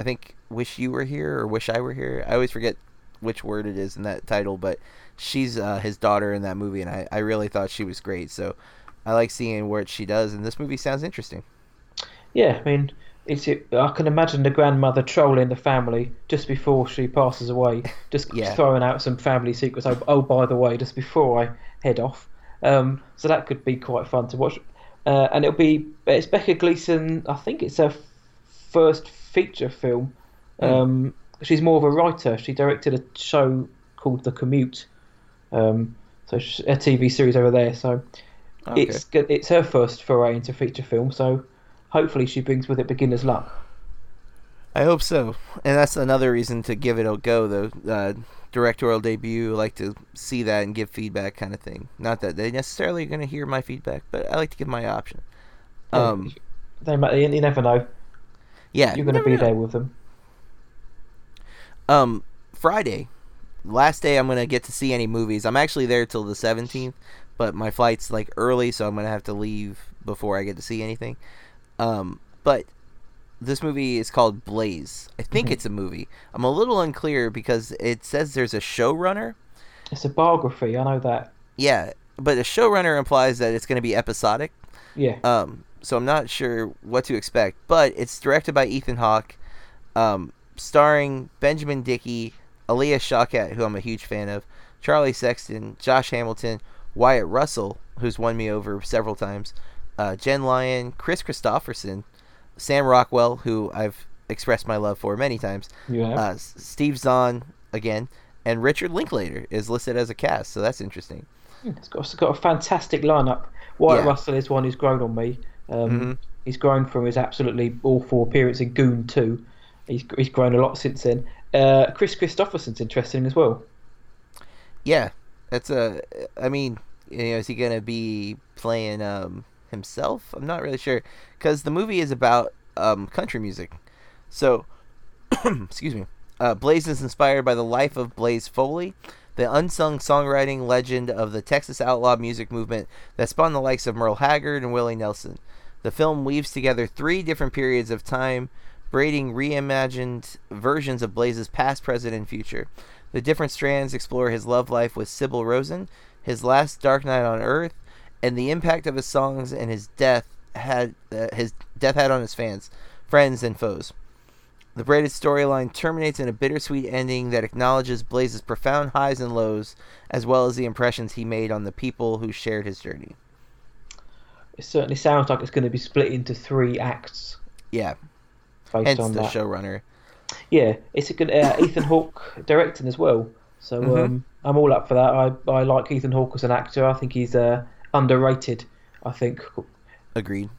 B: I think "Wish You Were Here" or "Wish I Were Here." I always forget which word it is in that title, but she's uh, his daughter in that movie, and I, I really thought she was great. So I like seeing what she does, and this movie sounds interesting.
C: yeah, I mean, it's it, I can imagine the grandmother trolling the family just before she passes away, just
B: Yeah.
C: throwing out some family secrets. Oh, oh, by the way, just before I head off. Um, so that could be quite fun to watch. Uh, and it'll be it's Becca Gleason. I think it's her first feature film. Um, she's more of a writer. She directed a show called The Commute. Um, so sh- a TV series over there. So
B: Okay.
C: it's it's her first foray into feature film. So hopefully she brings with it beginner's luck.
B: I hope so, and that's another reason to give it a go. Though uh, directorial debut, I like to see that and give feedback, kind of thing. Not that they necessarily are going to hear my feedback, but I like to give my option. Um,
C: They might, you never know.
B: yeah,
C: You're going to be
B: know.
C: there with them.
B: Um, Friday, last day I'm gonna get to see any movies. I'm actually there till the 17th, but my flight's like early, so I'm gonna have to leave before I get to see anything. Um, but this movie is called Blaze. I think
C: Mhm.
B: it's a movie. I'm a little unclear because it says there's a showrunner.
C: It's a biography. I know that.
B: Yeah, but a showrunner implies that it's gonna be episodic.
C: Yeah.
B: Um, so I'm not sure what to expect, but it's directed by Ethan Hawke, um, starring Benjamin Dickey, Alia Shawkat, who I'm a huge fan of, Charlie Sexton, Josh Hamilton, Wyatt Russell, who's won me over several times, uh, Jen Lyon, Kris Kristofferson, Sam Rockwell, who I've expressed my love for many times,
C: Yeah.
B: uh, Steve Zahn again, and Richard Linklater is listed as a cast, so that's interesting.
C: It's got, it's got a fantastic lineup. Wyatt
B: Yeah.
C: Russell is one who's grown on me. Um,
B: Mhm.
C: He's grown from his absolutely awful appearance in Goon 2. He's, he's grown a lot since then. Uh, Kris Kristofferson's interesting as well.
B: Yeah, that's a. I mean, you know, is he gonna be playing um himself? I'm not really sure because the movie is about um country music. So, excuse me. Uh, Blaze is inspired by the life of Blaze Foley, the unsung songwriting legend of the Texas outlaw music movement that spawned the likes of Merle Haggard and Willie Nelson. The film weaves together three different periods of time, braiding reimagined versions of Blaze's past, present, and future. The different strands explore his love life with Sybil Rosen, his last dark night on Earth, and the impact of his songs and his death had uh, his death had on his fans, friends, and foes. The braided storyline terminates in a bittersweet ending that acknowledges Blaze's profound highs and lows, as well as the impressions he made on the people who shared his journey.
C: It certainly sounds like it's going to be split into three acts
B: Yeah,
C: based
B: hence
C: on
B: the
C: that.
B: showrunner.
C: Yeah, it's a good uh, Ethan Hawke directing as well. So
B: Mhm.
C: um, I'm all up for that. I, I like Ethan Hawke as an actor. I think he's uh, underrated. I think
B: Agreed.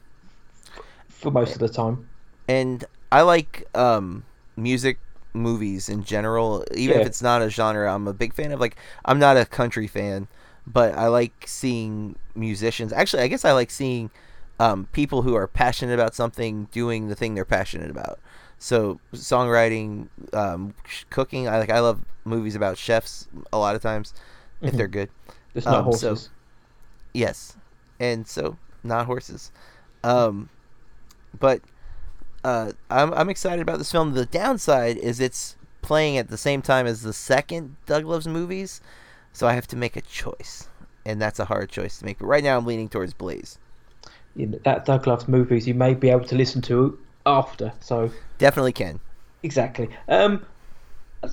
C: for most of the time.
B: and I like um, music movies in general. Even if it's not a genre, I'm a big fan of. Like, I'm not a country fan, but I like seeing musicians. Actually, I guess I like seeing um, people who are passionate about something doing the thing they're passionate about. So, songwriting, um, sh- cooking. I like. I love movies about chefs a lot of times if
C: Mhm.
B: they're good.
C: Just not
B: Um, so-
C: horses.
B: Yes, and so not horses. Um, but uh, I'm I'm excited about this film. The downside is it's playing at the same time as the second Doug Loves movies, so I have to make a choice, and that's a hard choice to make. But right now, I'm leaning towards Blaze.
C: Know, that Doug Loves movies you may be able to listen to after. So
B: Definitely can.
C: exactly. Um,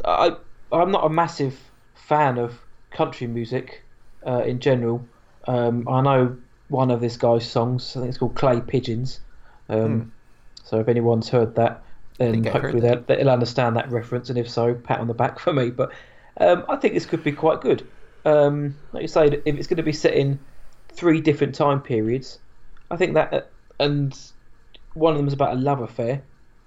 C: I I'm not a massive fan of country music uh, in general. Um, I know one of this guy's songs. I think it's called Clay Pigeons. Um, So if anyone's heard that, then
B: think I've heard
C: hopefully they'll, they'll understand that reference. And if so, pat on the back for me. But um, I think this could be quite good. Um, like you say, if it's going to be set in three different time periods, I think that, and one of them is about a love affair.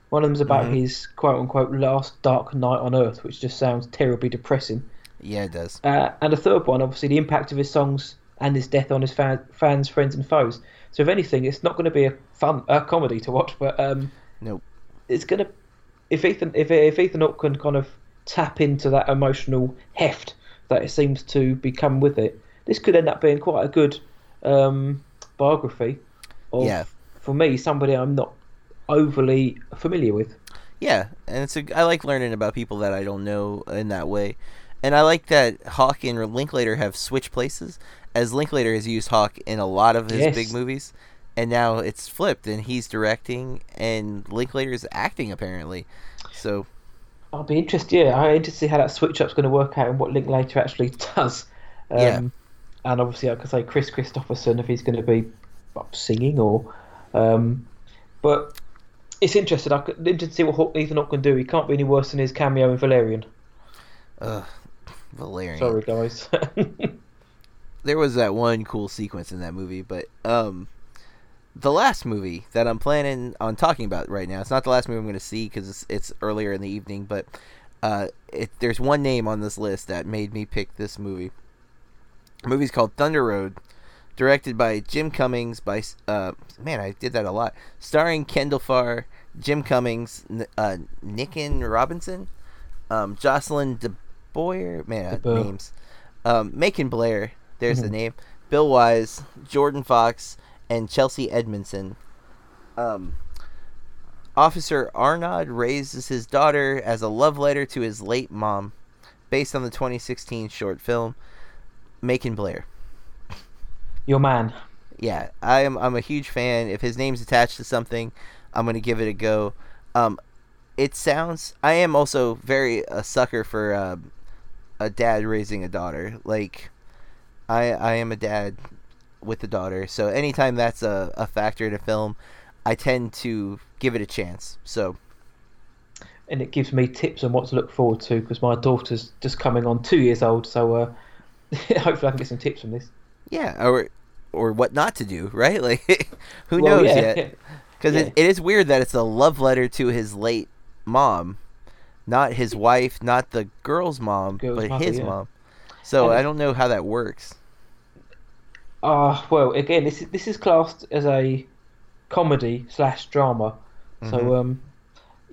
C: One of them's about
B: Mhm.
C: his quote unquote last dark night on Earth, which just sounds terribly depressing.
B: Yeah, it does.
C: Uh, and a third one, obviously, the impact of his songs and his death on his fan, fans, friends, and foes. So, if anything, it's not going to be a fun a comedy to watch, but um,
B: Nope.
C: it's going to if Ethan if if Ethan Hawke can kind of tap into that emotional heft that it seems to become with it, this could end up being quite a good um, biography of,
B: Yeah.
C: for me, somebody I'm not overly familiar with.
B: Yeah, and it's a, I like learning about people that I don't know in that way, and I like that Hawke and Linklater have switched places, as Linklater has used Hawke in a lot of his
C: Yes.
B: big movies, and now it's flipped, and he's directing, and Linklater is acting apparently. So
C: I'll be interested. Yeah, I'm interested to see how that switch up's going to work out and what Linklater actually does. Um,
B: Yeah.
C: And obviously, I could say Kris Kristofferson if he's going to be singing or. Um, but it's interesting. I could interested to see what Hawke, Ethan Hawke can do. He can't be any worse than his cameo in Valerian.
B: Ugh, Valerian.
C: Sorry, guys.
B: there was that one cool sequence in that movie, but um, the last movie that I'm planning on talking about right now, it's not the last movie I'm going to see because it's, it's earlier in the evening, but uh, it, there's one name on this list that made me pick this movie. The movie's called Thunder Road, directed by Jim Cummings. By uh, man, I did that a lot. Starring Kendal Farr, Jim Cummings, N- uh, Nican Robinson, um, Jocelyn DeBoyer. Man,
C: DeBoer.
B: names. Um, Macon Blair. There's the
C: Mhm.
B: name. Bill Wise, Jordan Fox, and Chelsea Edmundson. Um, Officer Arnaud raises his daughter as a love letter to his late mom, based on the 2016 short film Macon Blair.
C: Your man.
B: Yeah, I am. I'm a huge fan. If his name's attached to something, I'm gonna give it a go. Um, it sounds. I am also very a sucker for uh, a dad raising a daughter. Like, I I am a dad with a daughter, so anytime that's a, a factor in a film, I tend to give it a chance. So
C: And it gives me tips on what to look forward to because my daughter's just coming on two years old. So uh, hopefully I can get some tips from this.
B: yeah, or or what not to do, right? Like, who
C: Well,
B: knows
C: yeah.
B: yet? Because
C: Yeah.
B: it, it is weird that it's a love letter to his late mom, not his wife, not the girl's mom,
C: Girl's
B: but
C: mother,
B: his
C: yeah.
B: mom. So
C: And
B: I don't know how that works.
C: Ah, well, again, this is this is classed as a comedy slash drama.
B: Mhm.
C: So um,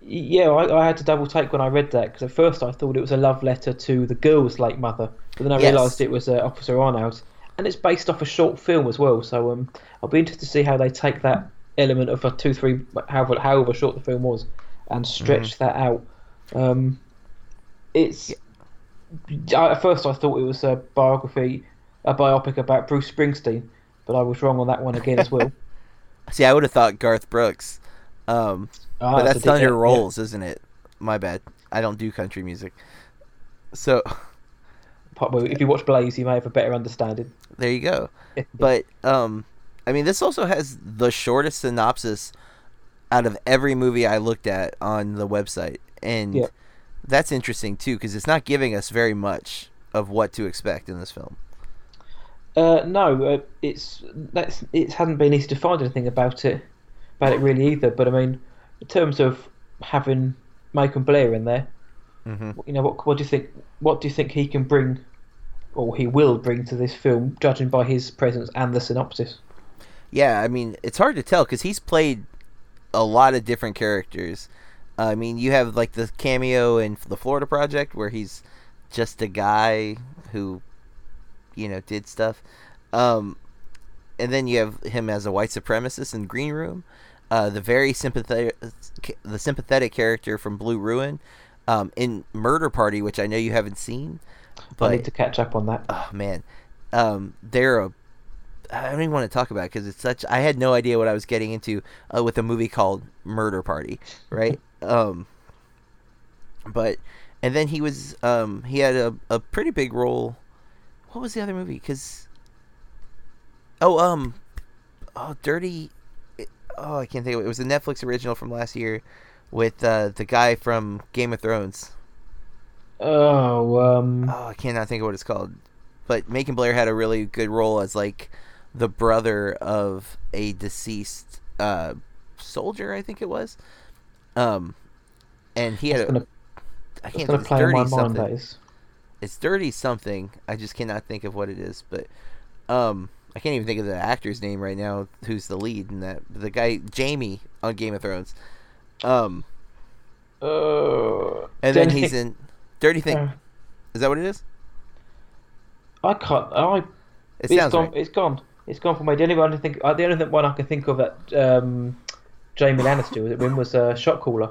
C: Yeah, I, I had to double take when I read that because at first I thought it was a love letter to the girl's late mother, but then I
B: Yes.
C: realised it was uh, Officer Arnold, and it's based off a short film as well. So um, I'll be interested to see how they take that element of a two, three, however, however short the film was, and stretch that out. Um, it's I, at first I thought it was a biography, a biopic about Bruce Springsteen, but I was wrong on that one again as well.
B: See, I would have thought Garth Brooks. Um,
C: Ah,
B: but that's
C: did-
B: on your
C: yeah,
B: isn't it? My bad. I don't do country music. So.
C: If you watch Blaze, you may have a better understanding.
B: there you go. But um, I mean, this also has the shortest synopsis out of every movie I looked at on the website, and
C: Yeah.
B: That's interesting too because it's not giving us very much of what to expect in this film.
C: Uh, no, uh, it's that's it hasn't been easy to find anything about it, about it really either. But I mean, in terms of having Macon Blair in there,
B: hmm
C: you know, what what do you think? What do you think he can bring, or he will bring to this film, judging by his presence and the synopsis?
B: Yeah, I mean, it's hard to tell because he's played a lot of different characters. I mean, you have like the cameo in the Florida Project where he's just a guy who, you know, did stuff. Um, and then you have him as a white supremacist in Green Room. Uh, the very sympathetic, the sympathetic character from Blue Ruin, um, in Murder Party, which I know you haven't seen, But, I
C: need to catch up on that.
B: oh man, um, they're a. I don't even want to talk about it because it's such. I had no idea what I was getting into uh, with a movie called Murder Party, right? um, but and then he was um he had a a pretty big role. What was the other movie? Because oh um oh dirty. Oh, I can't think of it. It was a Netflix original from last year with uh, the guy from Game of Thrones.
C: Oh, um,
B: Oh, I cannot think of what it's called. But Macon Blair had a really good role as like the brother of a deceased uh, soldier, I think it was. Um, and he had
C: it's
B: a,
C: gonna,
B: I can't it's
C: play my mind.
B: something.
C: Is.
B: It's dirty something. I just cannot think of what it is. But um, I can't even think of the actor's name right now. Who's the lead in that? The guy Jaime on Game of Thrones. Um,
C: Uh,
B: and then he's in Dirty Thing.
C: uh,
B: Is that what it is?
C: I can't. I
B: It
C: it's
B: sounds
C: gone.
B: right.
C: It's gone. It's gone for me. The only one I think. Uh, the only one I can think of that um, Jaime Lannister was it when was uh, Shot Caller,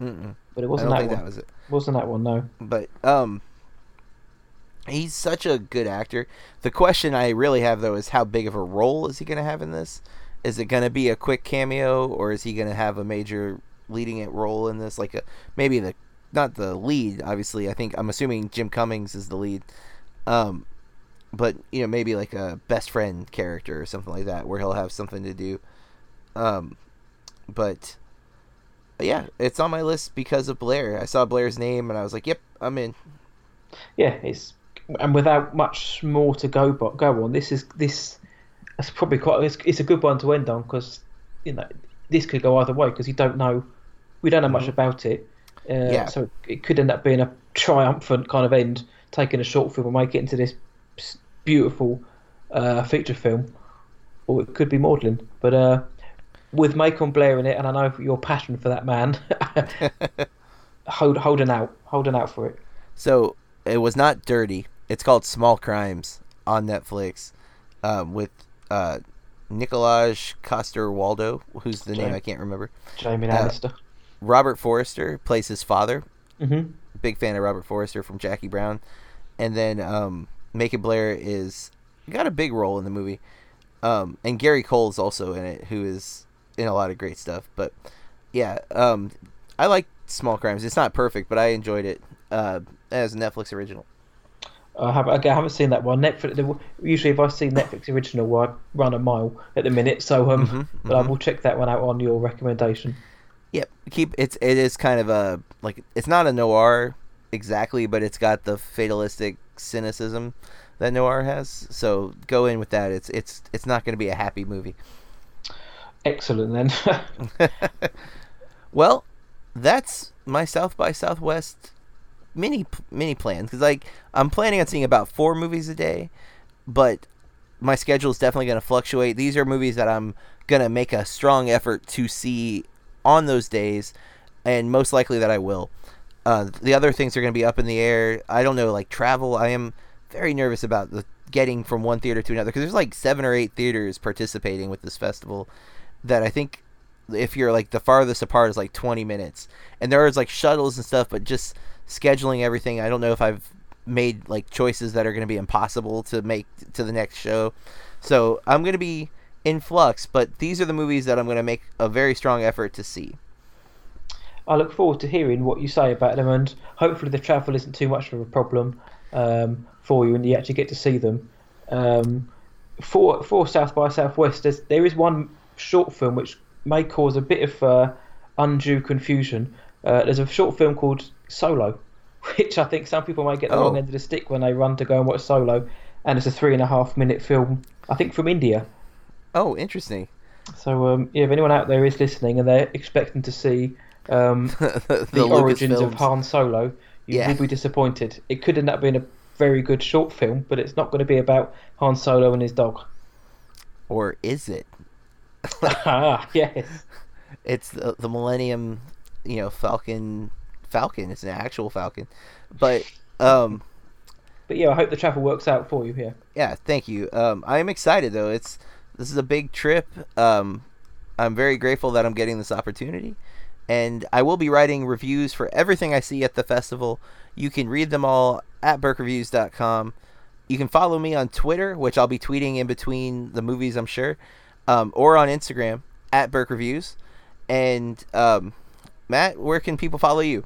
B: Mm-mm.
C: but it wasn't that one.
B: that was it.
C: Wasn't that one? No.
B: but um he's such a good actor the question i really have though is how big of a role is he going to have in this is it going to be a quick cameo or is he going to have a major leading it role in this like a maybe the not the lead obviously i think i'm assuming jim cummings is the lead um but you know maybe like a best friend character or something like that where he'll have something to do um but yeah it's on my list because of blair i saw blair's name and i was like yep i'm in
C: Yeah, it's and without much more to go but go on. This is this. That's probably quite. It's, it's a good one to end on because you know this could go either way because you don't know. We don't know much about it. Uh,
B: Mm-hmm. Yeah.
C: So it could end up being a triumphant kind of end, taking a short film and make it into this beautiful uh, feature film, or it could be maudlin. But uh, with Macon Blair in it, and I know your passion for that man, hold holding out, holding out for it.
B: So it was not dirty. It's called Small Crimes on Netflix, um, with uh, Nikolaj Coster-Waldau, who's the name I can't remember.
C: Jamie
B: Uh, Robert Forster plays his father.
C: hmm
B: Big fan of Robert Forster from Jackie Brown, and then um, Macon Blair is got a big role in the movie, um, and Gary Cole is also in it, who is in a lot of great stuff. But yeah, um, I like Small Crimes. It's not perfect, but I enjoyed it uh, as a Netflix original.
C: I haven't, again, I haven't seen that one. Netflix. Usually, if I see Netflix original, I run a mile at the minute. So, um,
B: Mhm,
C: but I
B: mhm.
C: will check that one out on your recommendation.
B: Yep, keep it's it is kind of a like it's not a noir exactly, but it's got the fatalistic cynicism that noir has. So go in with that. It's it's it's not going to be a happy movie.
C: Excellent then.
B: well, that's my South by Southwest mini mini plans because like I'm planning on seeing about four movies a day, but my schedule is definitely going to fluctuate. These are movies that I'm going to make a strong effort to see on those days, and most likely that I will. Uh, the other things are going to be up in the air. I don't know, like travel. I am very nervous about the getting from one theater to another because there's like seven or eight theaters participating with this festival that I think if you're like the farthest apart is like 20 minutes. And there is like shuttles and stuff but just scheduling everything i don't know if i've made like choices that are going to be impossible to make to the next show. So i'm going to be in flux but these are the movies that i'm going to make a very strong effort to see.
C: I look forward to hearing what you say about them, and hopefully the travel isn't too much of a problem um, for you, and you actually get to see them. Um, for for South by Southwest, there is one short film which may cause a bit of uh, undue confusion. Uh, there's a short film called Solo, which I think some people might get the
B: Oh.
C: wrong end of the stick when they run to go and watch Solo, and it's a three and a half minute film, I think from India.
B: oh interesting
C: So um, yeah, if anyone out there is listening and they're expecting to see um,
B: the,
C: the, origins of. Han Solo, you
B: Yeah.
C: will be disappointed. It could end up being a very good short film, but it's not going to be about Han Solo and his dog.
B: or is it
C: ah, yes.
B: it's the, the millennium you know falcon falcon. It's an actual falcon. But um
C: But yeah, I hope the travel works out for you here.
B: yeah thank you. Um i'm excited though. It's this is a big trip. Um i'm very grateful that i'm getting this opportunity. And i will be writing reviews for everything i see at the festival. You can read them all at burkereviews.com you can follow me on twitter which i'll be tweeting in between the movies i'm sure um, or on instagram at burke reviews and um, matt where can people follow you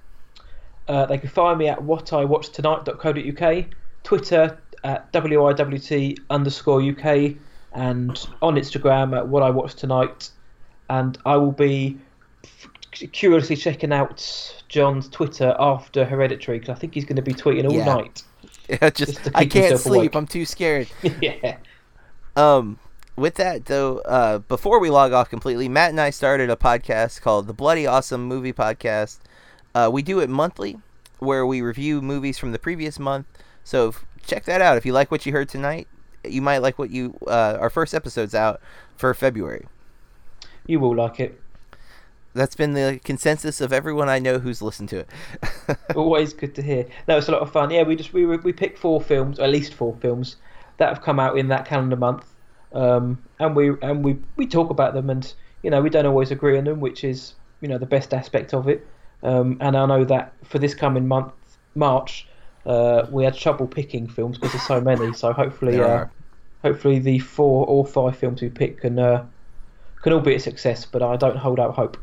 C: Uh, they can find me at whatiwatchtonight.co.uk, Twitter at WIWT underscore UK, and on Instagram at What I Watched Tonight. And I will be curiously checking out John's Twitter after Hereditary because I think he's going to be tweeting all
B: Yeah.
C: night.
B: just,
C: Just
B: i can't sleep
C: awake.
B: i'm too scared
C: yeah.
B: Um, with that though, uh, before we log off completely, Matt and I started a podcast called the Bloody Awesome Movie Podcast. Uh, we do it monthly, where we review movies from the previous month. So check that out. If you like what you heard tonight, you might like what you uh, our first episode's out for February.
C: You will like it.
B: That's been the consensus of everyone I know who's listened to it.
C: Always good to hear. No, it's a lot of fun. Yeah, we just we we pick four films, or at least four films that have come out in that calendar month, um, and we and we we talk about them, and you know we don't always agree on them, which is you know the best aspect of it. Um, and I know that for this coming month, March, uh, we had trouble picking films because there's so many. So hopefully, uh, hopefully the four or five films we pick can uh, can all be a success. But I don't hold out hope.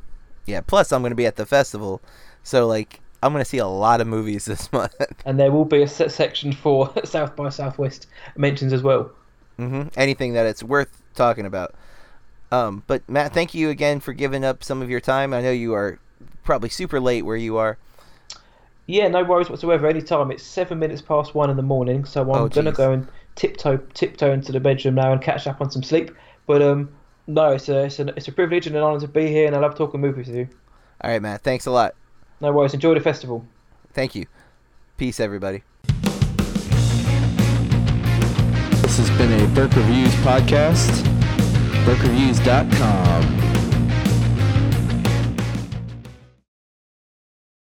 B: yeah. Plus, I'm going to be at the festival, so like I'm going to see a lot of movies this month.
C: And there will be a section for South by Southwest mentions as well.
B: Hmm Anything that it's worth talking about. Um, but Matt, thank you again for giving up some of your time. I know you are probably super late where you are.
C: Yeah, no worries whatsoever. Anytime. It's seven minutes past one in the morning, so I'm
B: Oh,
C: gonna go and tiptoe tiptoe into the bedroom now and catch up on some sleep. But um, no, it's a it's a it's a privilege and an honour to be here, and I love talking movies with you.
B: All right, Matt. Thanks a lot.
C: No worries. Enjoy the festival.
B: Thank you. Peace, everybody.
D: This has been a Burke Reviews podcast. BurkeReviews.com.